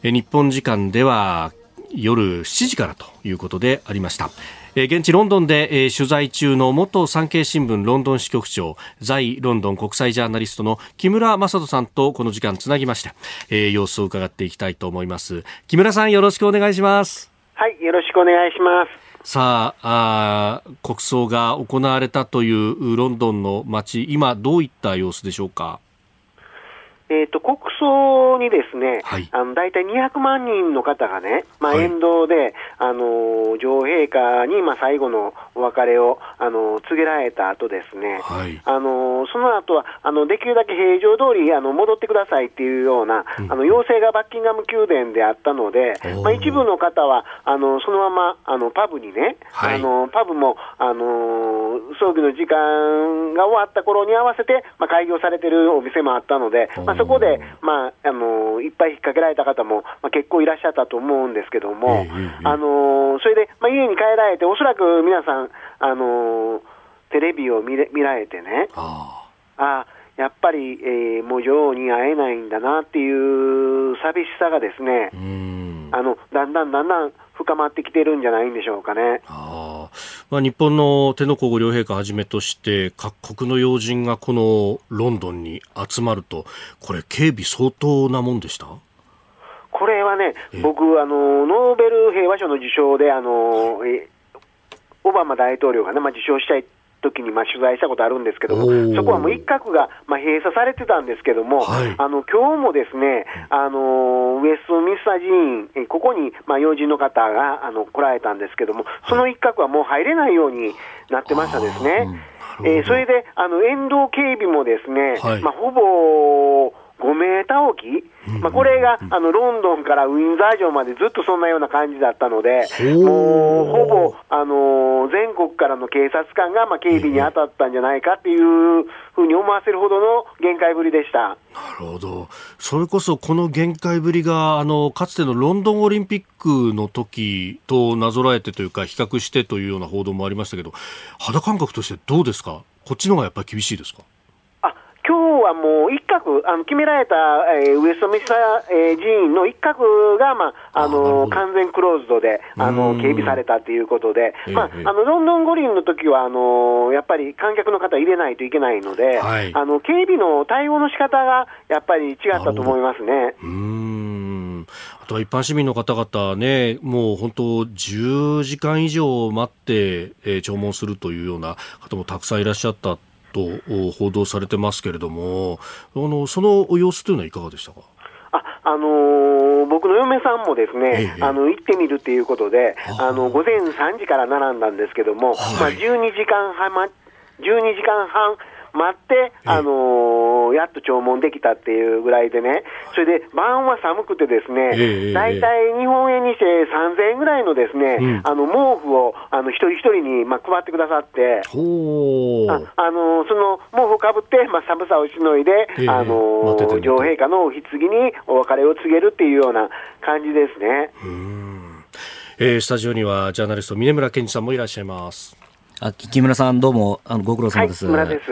日本時間では夜7時からということでありました。現地ロンドンで取材中の元産経新聞ロンドン支局長在ロンドン国際ジャーナリストの木村正人さんとこの時間つなぎまして、様子を伺っていきたいと思います。木村さんよろしくお願いします。はいよろしくお願いします。さあ国葬が行われたというロンドンの街今どういった様子でしょうか？えーと、国葬にですね、はい、あの大体200万人の方がね、まあ、沿道で、はい、あの女王陛下に、まあ、最後のお別れをあの告げられた後ですね、はい、あのその後はあのできるだけ平常通りあの戻ってくださいっていうような、うん、あの要請がバッキンガム宮殿であったので、まあ、一部の方はあのそのままあのパブにね、あのパブもあの葬儀の時間が終わった頃に合わせて、まあ、開業されてるお店もあったので、まあそこで、まあ、あのいっぱい引っ掛けられた方も、まあ、結構いらっしゃったと思うんですけども、あのそれで、まあ、家に帰られて、おそらく皆さん、あのテレビを見れ見られてね、ああ。やっぱり、えー、もう女王に会えないんだなっていう寂しさがですね、あのだんだんだんだん深まってきてるんじゃないんでしょうかね。あまあ、日本の天皇皇后両陛下はじめとして各国の要人がこのロンドンに集まると。これ警備相当なもんでした？これはね、僕あの、ノーベル平和賞の受賞であの、オバマ大統領がね、まあ、受賞したい時にまあ取材したことあるんですけども、そこはもう一角がまあ閉鎖されてたんですけども、はい、あの今日もですね、あのウエストミスター寺院、ここにまあ要人の方があの来られたんですけども、その一角はもう入れないようになってましたですね。えー、それであの沿道警備もですね、はい、まあ、ほぼ5メーター置き、まあ、これがあのロンドンからウィンザー城までずっとそんなような感じだったので、もうほぼ、あのー、全国からの警察官がまあ警備に当たったんじゃないかっていうふうに思わせるほどの限界ぶりでした。なるほど。それこそこの限界ぶりが、あの、かつてのロンドンオリンピックの時となぞらえてというか、比較してというような報道もありましたけど、肌感覚としてどうですか？こっちの方がやっぱり厳しいですか？はもう一角、あの決められた、えー、ウエストミスター、えー、寺院の一角が、まああの完全クローズドであの警備されたということで、まあ、あのロンドン五輪の時はあのやっぱり観客の方入れないといけないので、はい、あの警備の対応の仕方がやっぱり違ったと思いますね。うん。あとは一般市民の方々ね、もう本当10時間以上待って、えー、弔問するというような方もたくさんいらっしゃったと報道されてますけれども、あのその様子というのはいかがでしたか？ああのー、僕の嫁さんもですね、ええ、あの行ってみるということで、あの午前3時から並んだんですけども、はい、まあ、12時間半、12時間半待って、あのー、やっと弔問できたっていうぐらいでね、それで晩は寒くてですね、大体日本円にして3000円ぐらいのですね、うん、あの毛布をあの一人一人にまあ配ってくださって、ああのー、その毛布をかぶって、まあ、寒さをしのいで、あのー、女王陛下のお棺にお別れを告げるっていうような感じですね。えー、スタジオにはジャーナリスト峰村健二さんもいらっしゃいます。あ木村さん、どうも、あのご苦労様です。はい、です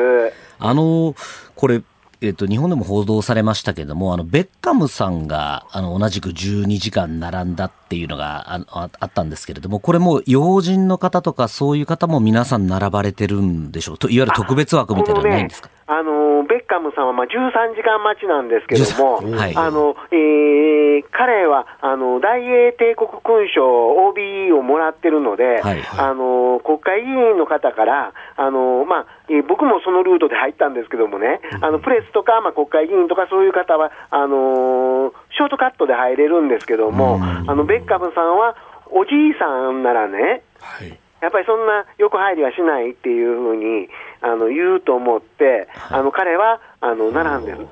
あのこれ、えっと、日本でも報道されましたけれども、あの、ベッカムさんが、あの、同じく12時間並んだっていうのがあああったんですけれども、これも要人の方とかそういう方も皆さん並ばれてるんでしょうと、いわゆる特別枠みたいなのないんですか、あのベッカムさんはまあ13時間待ちなんですけども、はい、あのえー、彼はあの大英帝国勲章 OB をもらってるので、はい、あの国会議員の方から、あのまあえー、僕もそのルートで入ったんですけどもね、あのプレスとか、まあ、国会議員とかそういう方はあのー、ショートカットで入れるんですけども、あのベッカムさんはおじいさんならね、はいやっぱりそんな横入りはしないっていうふうにあの言うと思って、あの彼はあの並んでる。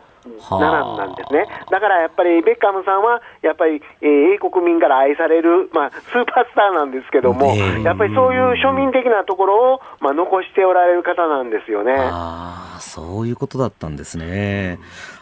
並んだんですね。だからやっぱりベッカムさんは、やっぱり、えー、英国民から愛される、まあ、スーパースターなんですけども、やっぱりそういう庶民的なところを、まあ、残しておられる方なんですよね。ああ、そういうことだったんですね。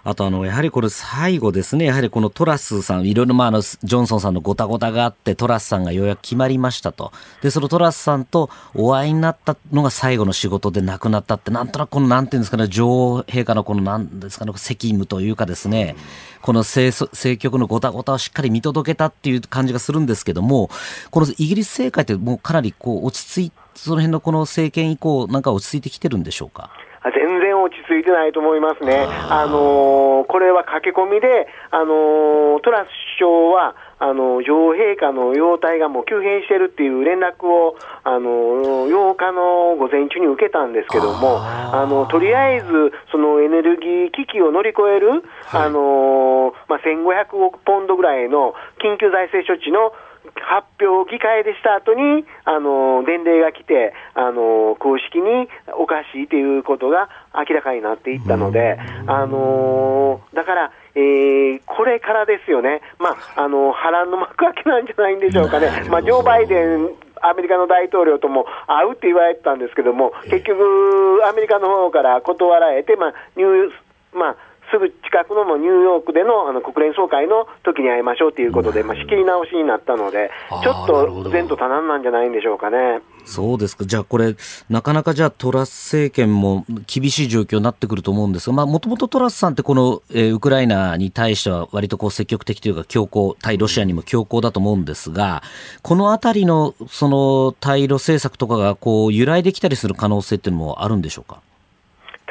あとあの、やはりこれ最後ですね、やはりこのトラスさん、いろいろまああの、ジョンソンさんのごたごたがあって、トラスさんがようやく決まりましたと。で、そのトラスさんとお会いになったのが最後の仕事で亡くなったって、なんとなくこの、なんていうんですかね、女王陛下のこの、なんですかね、責務というかですね、この政局のごたごたをしっかり見届けたっていう感じがするんですけども、このイギリス政界ってもうかなりこう落ち着いて、その辺のこの政権以降、なんか落ち着いてきてるんでしょうか？全落ち着いてないと思いますね。あのー、これは駆け込みで、あのー、トラス首相は、あの女王陛下の容体がもう急変してるっていう連絡をあの8日の午前中に受けたんですけども、あのとりあえずそのエネルギー危機を乗り越える、はい、あのまあ、1500億ポンドぐらいの緊急財政処置の発表、議会でした後に、あの、伝令が来て、あの、公式におかしいということが明らかになっていったので、あの、だから、えー、これからですよね、まあ、あの、波乱の幕開けなんじゃないんでしょうかね。まあ、ジョー・バイデンアメリカの大統領とも会うって言われてたんですけども、結局、アメリカの方から断られて、まあ、ニューまあ、すぐ近くのもニューヨークでのあの国連総会の時に会いましょうということで、まあ、仕切り直しになったので、ちょっと前途多難なんじゃないんでしょうかね。そうですか。じゃあこれ、なかなかじゃあトラス政権も厳しい状況になってくると思うんですが、まあもともとトラスさんってこの、えー、ウクライナに対しては割とこう積極的というか強硬、対ロシアにも強硬だと思うんですが、このあたりのその対ロ政策とかがこう揺らいできたりする可能性っていうのもあるんでしょうか？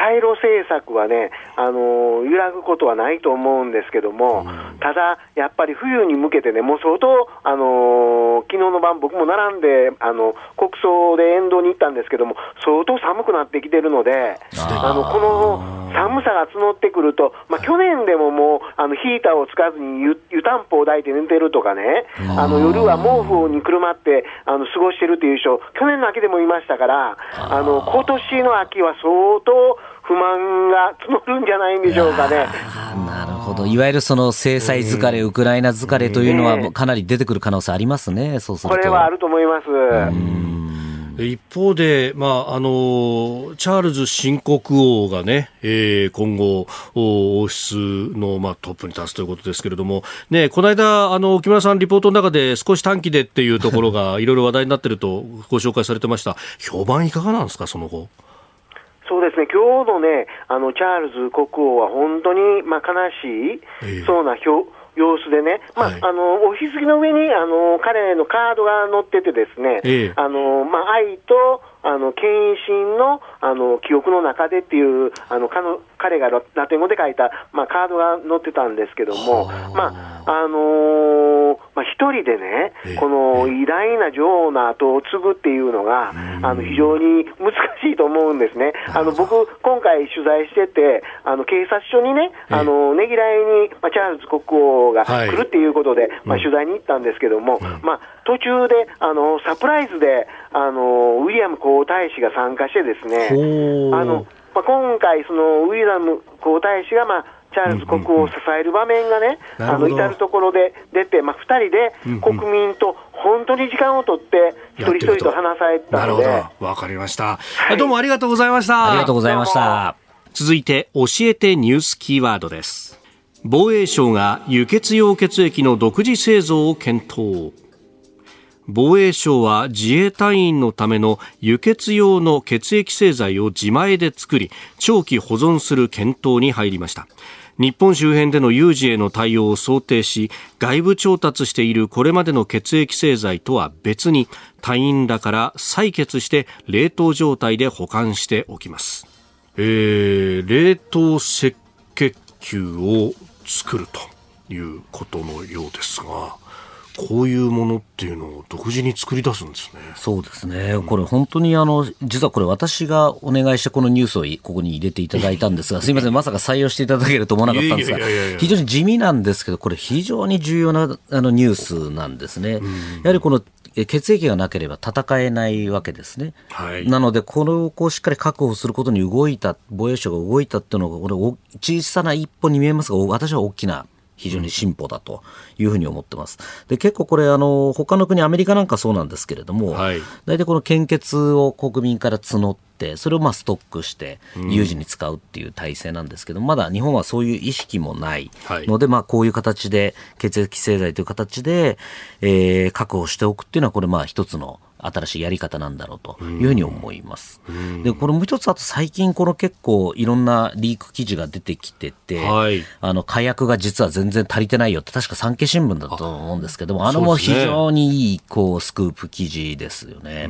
対ロ政策はね、あの揺らぐことはないと思うんですけども、うん、ただ、やっぱり冬に向けてね、もう相当、あの昨日の晩、僕も並んで、あの国葬で沿道に行ったんですけども、相当寒くなってきてるので、あのこの寒さが募ってくると、まあ、去年でももうあのヒーターをつかずに湯湯たんぽを抱いて寝てるとかね、あの夜は毛布にくるまってあの過ごしてるという人、去年の秋でもいましたから、あの今年の秋は相当、不満が募るんじゃないんでしょうかね。なるほど。いわゆるその制裁疲れ、ウクライナ疲れというのはかなり出てくる可能性ありますね、そうすると。これはあると思います。一方で、まあ、あのチャールズ新国王がね、えー、今後、王室の、まあ、トップに立つということですけれども、ね、この間、あの木村さん、リポートの中で少し短期でっていうところが いろいろ話題になっているとご紹介されてました、評判いかがなんですか、その後？そうですね、今日のね、あのチャールズ国王は本当に、まあ、悲しい、そうな表、様子でね、まあ、はい、あの、おひつぎの上に、あの、彼のカードが載っててですね、え。あの、まあ、愛と、あの、献身の、あの、記憶の中でっていう、あの、彼がラテン語で書いた、まあ、カードが載ってたんですけども、まあ、あのー、まあ、一人でね、この偉大な女王の後を継ぐっていうのが、あの、非常に難しいと思うんですね。あの、僕、今回取材してて、あの、警察署にね、あの、ねぎらいに、まあ、チャールズ国王が来るっていうことで、まあ、取材に行ったんですけども、まあ、途中で、あの、サプライズで、あの、ウィリアム皇太子が参加してですね、あの、まあ、今回、そのウィリアム皇太子が、まあ、チャールズ国王を支える場面がね、うんうん、あの至る所で出て、まあ、2人で国民と本当に時間を取って、一人一人と話されたので。なるほど、わかりました、はい。どうもありがとうございました。ありがとうございました。続いて、教えてニュースキーワードです。防衛省が輸血用血液の独自製造を検討。防衛省は自衛隊員のための輸血用の血液製剤を自前で作り長期保存する検討に入りました。日本周辺での有事への対応を想定し外部調達しているこれまでの血液製剤とは別に隊員らから採血して冷凍状態で保管しておきます。えー、冷凍赤血球を作るということのようですが、こういうものっていうのを独自に作り出すんですね。そうですね。これ本当にあの、実はこれ私がお願いしてこのニュースをここに入れていただいたんですが、すみません、まさか採用していただけると思わなかったんですが、非常に地味なんですけど、これ非常に重要なあのニュースなんですね。やはりこの血液がなければ戦えないわけですね。はい、なので、これをこうしっかり確保することに動いた、防衛省が動いたっていうのが、これ、小さな一歩に見えますが、私は大きな非常に進歩だというふうに思ってます。で結構これあの他の国アメリカなんかそうなんですけれども、はい、大体この献血を国民から募ってそれをまあストックして有事に使うっていう体制なんですけど、うん、まだ日本はそういう意識もないので、はい、まあこういう形で血液製剤という形で、えー、確保しておくっていうのはこれまあ一つの新しいやり方なんだろうというふうに思います。で、これもう一つ、あと最近この結構いろんなリーク記事が出てきてて、はい、あの、火薬が実は全然足りてないよって確か産経新聞だと思うんですけども、あのも非常にいい、こう、スクープ記事ですよね。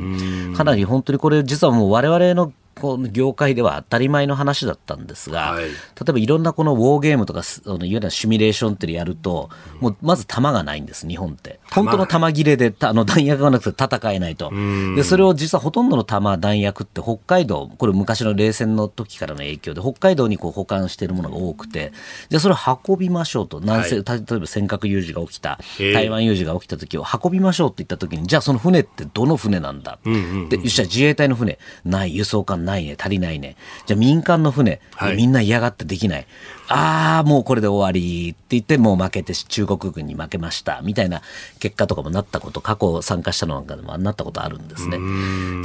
かなり本当にこれ実はもう我々のこの業界では当たり前の話だったんですが、はい、例えばいろんなこのウォーゲームとか、いわゆるシミュレーションってやると、もうまず弾がないんです、日本って。本当の弾切れであの弾薬がなくて戦えないと。で、それを実はほとんどの弾、弾薬って北海道、これ昔の冷戦の時からの影響で、北海道にこう保管しているものが多くて、じゃあそれを運びましょうと。南西、はい、例えば尖閣有事が起きた、台湾有事が起きた時を運びましょうって言った時に、じゃあその船ってどの船なんだ。で、よっしゃ、自衛隊の船、ない、輸送艦ないね、足りないね。じゃあ民間の船、はい、みんな嫌がってできない。ああ、もうこれで終わりって言って、もう負けて中国軍に負けました、みたいな結果とかもなったこと、過去参加したのなんかでもなったことあるんですね。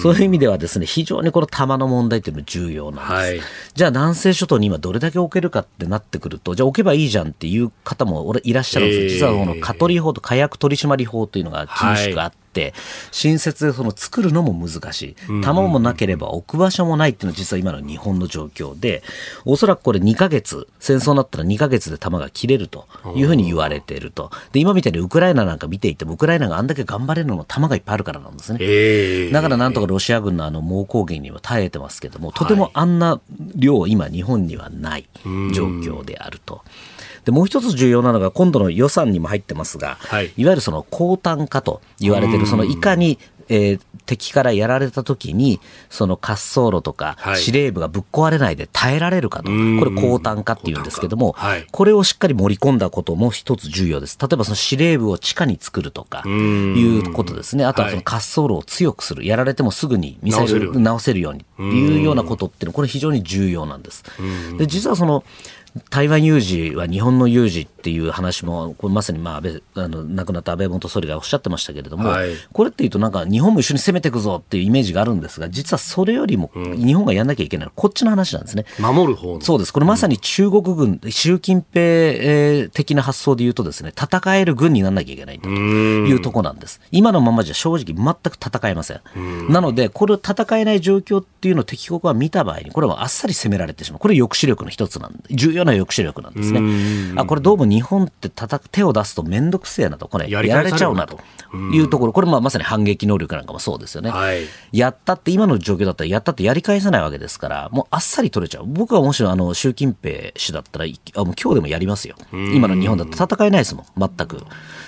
そういう意味ではですね、非常にこの弾の問題っていうのも重要なんです。はい、じゃあ南西諸島に今どれだけ置けるかってなってくると、じゃあ置けばいいじゃんっていう方も俺いらっしゃるんですよ。実はこの蚊取り法と火薬取締法というのが厳しくあって、はい新設でその作るのも難しい。弾もなければ置く場所もないっていうのは実は今の日本の状況で、おそらくこれ2ヶ月、戦争になったら2ヶ月で弾が切れるというふうに言われていると。で、今みたいにウクライナなんか見ていても、ウクライナがあんだけ頑張れるのも弾がいっぱいあるからなんですね。だからなんとかロシア軍のあの猛攻撃には耐えてますけども、とてもあんな量、今日本にはない状況であると。でもう一つ重要なのが今度の予算にも入ってますが、はい、いわゆるその高単価と言われているそのいかにえー、敵からやられた時に、その滑走路とか司令部がぶっ壊れないで耐えられるかと、これ高単価っていうんですけども、はい、これをしっかり盛り込んだことも一つ重要です。例えばその司令部を地下に作るとかいうことですね。あとはその滑走路を強くする。やられてもすぐにミサイル直せるように。いうようなことっていうのは、これ非常に重要なんです。で、実はその、台湾有事は日本の有事っていう話も、これまさにまあ安倍あの亡くなった安倍元総理がおっしゃってましたけれども、はい、これっていうと、なんか日本も一緒に攻めていくぞっていうイメージがあるんですが、実はそれよりも日本がやんなきゃいけないのは、こっちの話なんですね。守る方そうです、これまさに中国軍、習近平的な発想で言うと、ですね戦える軍にならなきゃいけないというところなんです。今のままじゃ正直、全く戦えません。なので、これを戦えない状況っていうのを敵国は見た場合に、これはあっさり攻められてしまう、これ、抑止力の一つなんで、重要な抑止力なんですね。あこれどうも日本って叩く手を出すと面倒くせえなと、これやられちゃうなと。いうところ、これままさに反撃能力なんかもそうですよね、はい、やったって今の状況だったらやったってやり返さないわけですから、もうあっさり取れちゃう。僕はもしあの習近平氏だったら、あもう今日でもやりますよ。今の日本だと戦えないですもん、全く。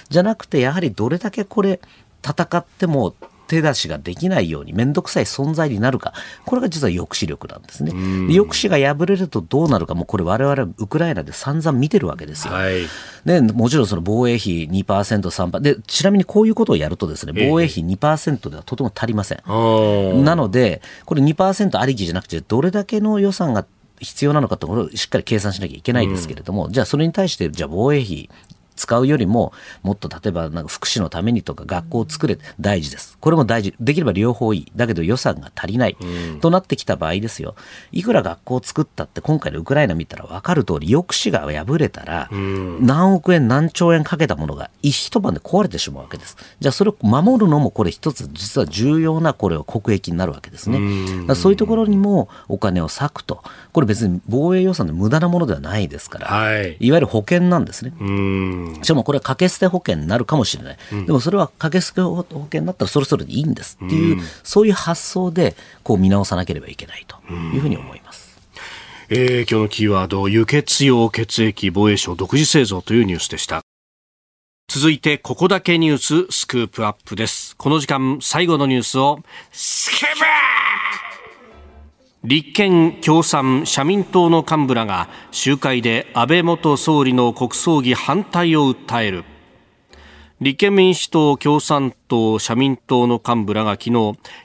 じゃなくて、やはりどれだけこれ、戦っても手出しができないように面倒くさい存在になるか、これが実は抑止力なんですね。抑止が破れるとどうなるか、もうこれ我々ウクライナで散々見てるわけですよ。はい、でもちろんその防衛費2%、3%で、ちなみにこういうことをやるとですね、防衛費2%ではとても足りません。えー、なので、これ2%ありきじゃなくて、どれだけの予算が必要なのかところをしっかり計算しなきゃいけないですけれども、うん、じゃあそれに対して、じゃあ防衛費使うよりも、もっと例えばなんか福祉のためにとか学校を作れ、大事です。これも大事。できれば両方いい。だけど予算が足りない。となってきた場合ですよ。いくら学校を作ったって今回のウクライナ見たら分かる通り、抑止が破れたら、何億円何兆円かけたものが一晩で壊れてしまうわけです。じゃあそれを守るのもこれ一つ実は重要なこれは国益になるわけですね。そういうところにもお金を割くと。これ別に防衛予算で無駄なものではないですから、はい、いわゆる保険なんですね。しかもこれは掛け捨て保険になるかもしれない。うん、でもそれは掛け捨て保険になったらそれぞれでいいんですっていう、うん、そういう発想でこう見直さなければいけないというふうに思います。えー、今日のキーワード、輸血用血液防衛省独自製造というニュースでした。続いて、ここだけニューススクープアップです。この時間、最後のニュースを、スクープ立憲、共産、社民党の幹部らが集会で安倍元総理の国葬儀反対を訴える。立憲民主党、共産党、社民党の幹部らが昨日、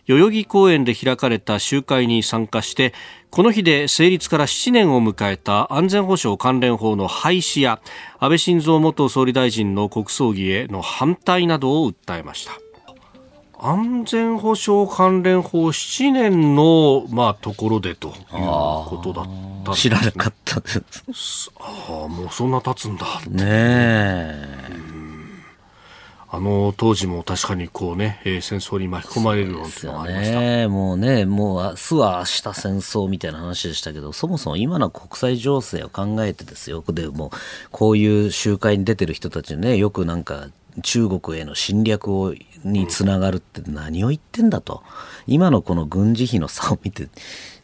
代々木公園で開かれた集会に参加して、この日で成立から7年を迎えた安全保障関連法の廃止や、安倍晋三元総理大臣の国葬儀への反対などを訴えました。安全保障関連法7年の、まあ、ところでということだった知らなかったです。ああ、もうそんな経つんだ。ねえ。あの当時も確かにこうね、えー、戦争に巻き込まれるようなね、もうね、もう明日は明日戦争みたいな話でしたけど、そもそも今の国際情勢を考えてですよ、でもこういう集会に出てる人たちね、よくなんか中国への侵略をにつながるって何を言ってんだと。今のこの軍事費の差を見て、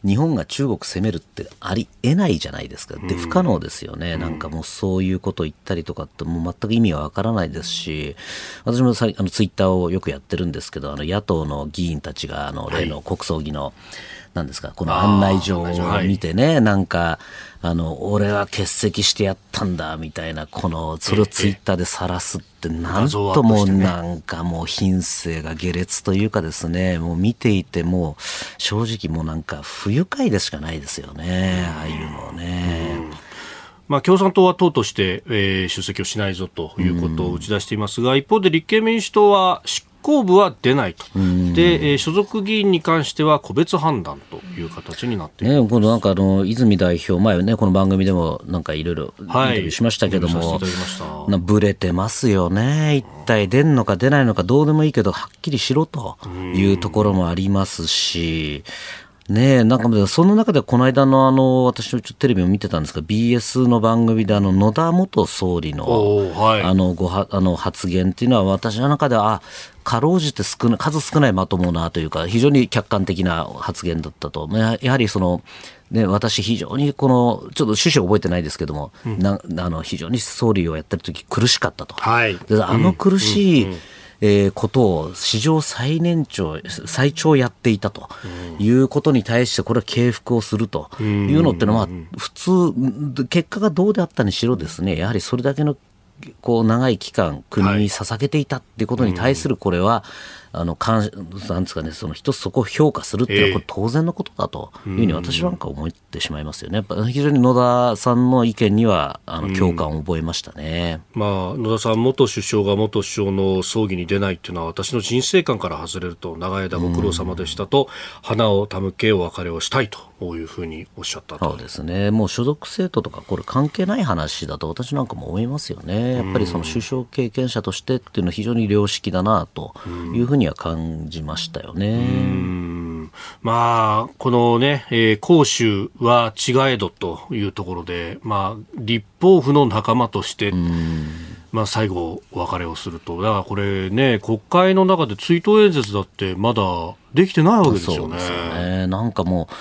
日本が中国攻めるってありえないじゃないですか。で、不可能ですよね。なんかもうそういうことを言ったりとかってもう全く意味がわからないですし、私もさあのツイッターをよくやってるんですけど、あの野党の議員たちがあの例の国葬儀の、はいなんですか、この案内状を見てね、なんか、あの、俺は欠席してやったんだ、みたいな、この、それをツイッターで晒すって、なんともなんかもう品性が下劣というかですね、もう見ていても、正直もうなんか不愉快でしかないですよね、ああいうのね。まあ、共産党は党として、えー、出席をしないぞということを打ち出していますが、一方で立憲民主党は執行部は出ないと、で、えー、所属議員に関しては個別判断という形になっている、ね、今度なんかあの泉代表、前ね、この番組でもなんかいろい。ろインタビューしましたけども、はい、ぶれてますよね、一体出んのか出ないのかどうでもいいけど、はっきりしろというところもありますし、ねえ、なんか、その中でこの間のあの、私ちょっとテレビを見てたんですが、BS の番組であの、野田元総理の、はい、あの、ごは、あの、発言っていうのは私の中では、あ、かろうじて少な数少ないまともなというか、非常に客観的な発言だったと。やはりその、ね、私非常にこの、ちょっと趣旨を覚えてないですけども、うん、なあの非常に総理をやってる時苦しかったと。はい、あの苦しい、うんうんえー、ことを史上最年長、最長やっていたということに対して、これは敬服をするというのってのは、普通、結果がどうであったにしろですね、やはりそれだけのこう長い期間、国に捧げていたっていうことに対するこれは、あの、かん、なんですかね、その一つそこを評価するっていうのは、これ当然のことだというふうに私はなんか思ってしまいますよね。非常に野田さんの意見には、あの、共感を覚えましたね。まあ、野田さん、元首相が元首相の葬儀に出ないっていうのは、私の人生観から外れると、長い間ご苦労様でしたと、花を手向けお別れをしたいというふうにおっしゃったそうですね。もう所属政党とか、これ関係ない話だと私なんかも思いますよね。やっぱりその首相経験者としてっていうのは非常に良識だなというふうには感じましたよね。まあ、このね、えー、公衆は違えどというところで、まあ、立法府の仲間として、まあ、最後、お別れをすると。だからこれね、国会の中で追悼演説だってまだできてないわけですよね。そうですよね。なんかもう、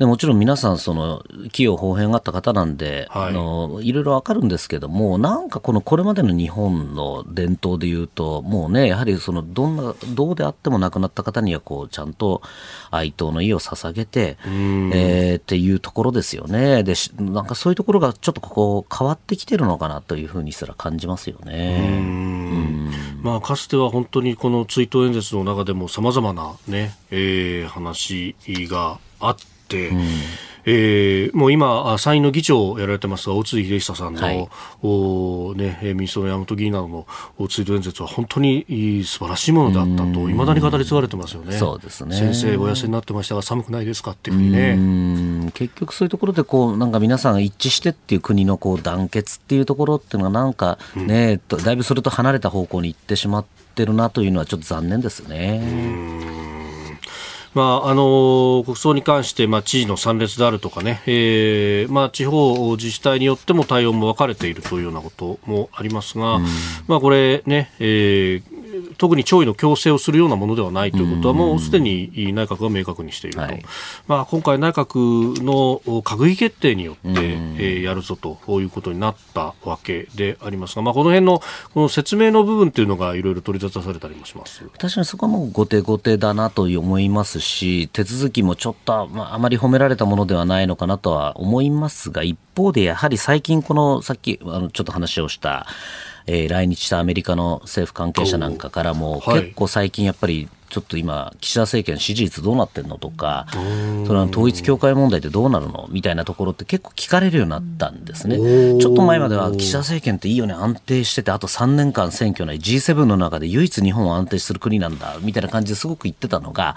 でもちろん皆さん、その、器用方変があった方なんで、はい、あの、いろいろわかるんですけども、なんかこの、これまでの日本の伝統で言うと、もうね、やはりその、どんな、どうであっても亡くなった方には、こう、ちゃんと哀悼の意を捧げて、えー、っていうところですよね。で、なんかそういうところがちょっとここ変わってきてるのかなというふうにすら感じますよね。まあ、かつては本当にこの追悼演説の中でも様々なね、えー、話があって、、うん、えー、もう今、参院の議長をやられてますが、大津秀久さんの、はい、おね、民主党の山本議員などの追悼演説は本当に素晴らしいものだったと、いまだに語り継がれてますよね。そうですね。先生、お痩せになってましたが、寒くないですかっていうふうにね。結局そういうところで、こう、なんか皆さん一致してっていう国のこう団結っていうところっていうのは、なんかね、うん、だいぶそれと離れた方向に行ってしまってるなというのは、ちょっと残念ですね。まあ、あの国葬に関して、まあ、知事の参列であるとかね、えーまあ、地方自治体によっても対応も分かれているというようなこともありますが、うん、まあ、これね、えー特に弔意の強制をするようなものではないということは、もうすでに内閣が明確にしていると、はい、まあ、今回、内閣の閣議決定によって、えー、やるぞということになったわけでありますが、まあ、この辺のこの説明の部分というのがいろいろ取り沙汰されたりもします。確かにそこはもう後手後手だなと思いますし、手続きもちょっと、まあ、あまり褒められたものではないのかなとは思いますが、一方でやはり最近、このさっきあのちょっと話をした、えー、来日したアメリカの政府関係者なんかからも、結構最近やっぱりちょっと今、岸田政権支持率どうなってんのとか、それは統一教会問題ってどうなるのみたいなところって結構聞かれるようになったんですね。ちょっと前までは岸田政権っていいよね、安定してて、あと3年間選挙ない G7 の中で唯一日本は安定する国なんだ、みたいな感じですごく言ってたのが、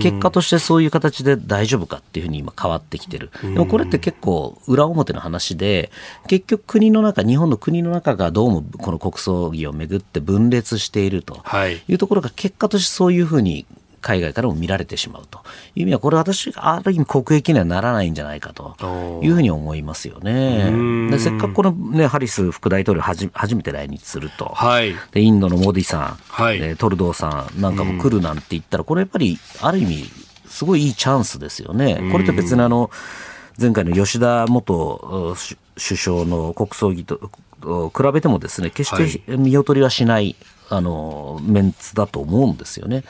結果としてそういう形で大丈夫かっていうふうに今変わってきてる。でもこれって結構裏表の話で、結局国の中、日本の国の中がどうもこの国葬儀をめぐって分裂しているとい。うところが結果としてそういうふうに海外からも見られてしまうと。いう意味は、これ私、ある意味国益にはならないんじゃないかと。いうふうに思いますよね。でせっかくこの、ね、ハリス副大統領はじ初めて来日すると、はい、でインドのモディさん、はい、トルドーさんなんかも来るなんて言ったら、これやっぱりある意味、すごいいいチャンスですよね。これって別にあの前回の吉田元首相の国葬儀と比べてもですね決して見劣りはしない、あのメンツだと思うんですよね。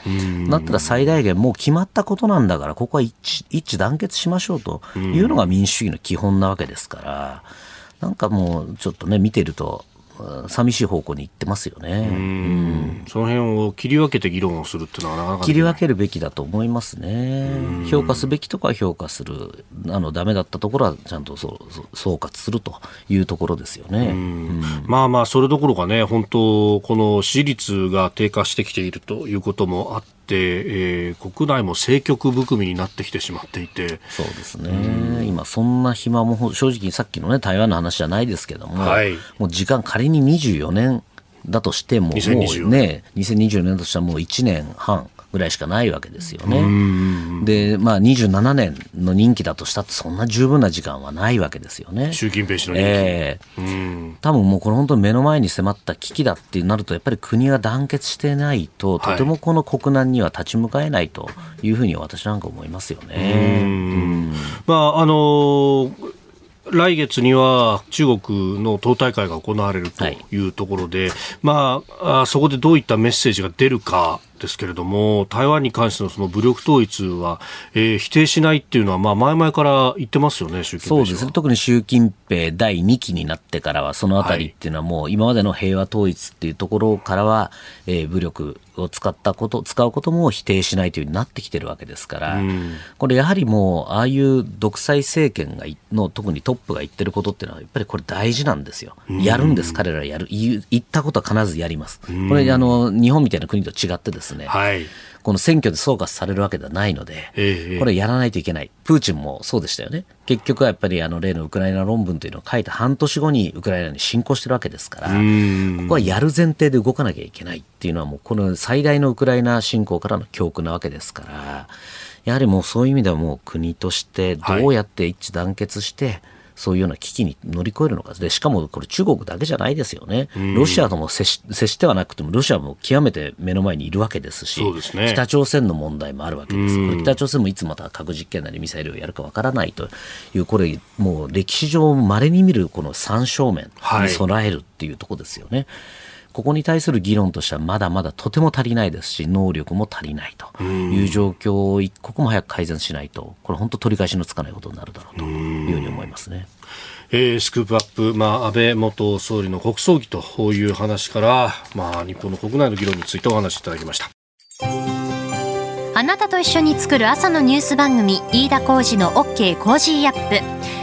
だったら最大限もう決まったことなんだからここは一致団結しましょうというのが民主主義の基本なわけですからなんかもうちょっとね見てると寂しい方向に行ってますよね。うんその辺を切り分けて議論をするっていうのはなかなか切り分けるべきだと思いますね。評価すべきとこは評価する、あのダメだったところはちゃんとそう総括するというところですよね。まあまあそれどころかね、本当この支持率が低下してきているということもあって。えー、国内も政局含みになってきてしまっていて。そうですね、今、そんな暇も正直、さっきの、ね、台湾の話じゃないですけども、はい、もう時間、仮に24年だとしても、もうね、2024年としてはもう1年半。ぐらいしかないわけですよね。で、まあ、27年の任期だとしたって、そんな十分な時間はないわけですよね。習近平氏の任期。えー、多分もうこれ本当に目の前に迫った危機だってなると、やっぱり国が団結してないと、とてもこの国難には立ち向かえないというふうに私なんか思いますよね。まあ、あのー来月には中国の党大会が行われるというところで、はい、まあ、そこでどういったメッセージが出るかですけれども、台湾に関してのその武力統一は、えー、否定しないっていうのは、まあ、前々から言ってますよね、習近平そうですね。特に習近平第2期になってからは、そのあたりっていうのはもう、今までの平和統一っていうところからは、えー、武力を使ったこと、使うことも否定しないというようになってきてるわけですから、これやはりもう、ああいう独裁政権がの、特にトップが言ってることっていうのは、やっぱりこれ大事なんですよ。やるんです、彼らやる。言ったことは必ずやります。これ、あの、日本みたいな国と違ってですね、ね、はい、この選挙で総括されるわけではないので、えこれやらないといけない。プーチンもそうでしたよね。結局はやっぱりあの例のウクライナ論文というのを書いた半年後にウクライナに侵攻してるわけですから、ここはやる前提で動かなきゃいけないっていうのはもうこの最大のウクライナ侵攻からの教訓なわけですから、やはりもうそういう意味ではもう国としてどうやって一致団結して、はいそういうような危機に乗り越えるのか。でしかもこれ中国だけじゃないですよね、ロシアとも接し接してはなくてもロシアも極めて目の前にいるわけですしね、北朝鮮の問題もあるわけです。これ北朝鮮もいつまた核実験なりミサイルをやるかわからないというこれもう歴史上まれに見るこの三正面に備えるっていうところですよね。はいここに対する議論としてはまだまだとても足りないですし、能力も足りないという状況を一刻も早く改善しないと、これ本当取り返しのつかないことになるだろうというふうに思いますね。えー、スクープアップ、まあ、安倍元総理の国葬儀という話から、まあ、日本の国内の議論についてお話しいただきました。あなたと一緒に作る朝のニュース番組飯田浩司の OK コージーアップ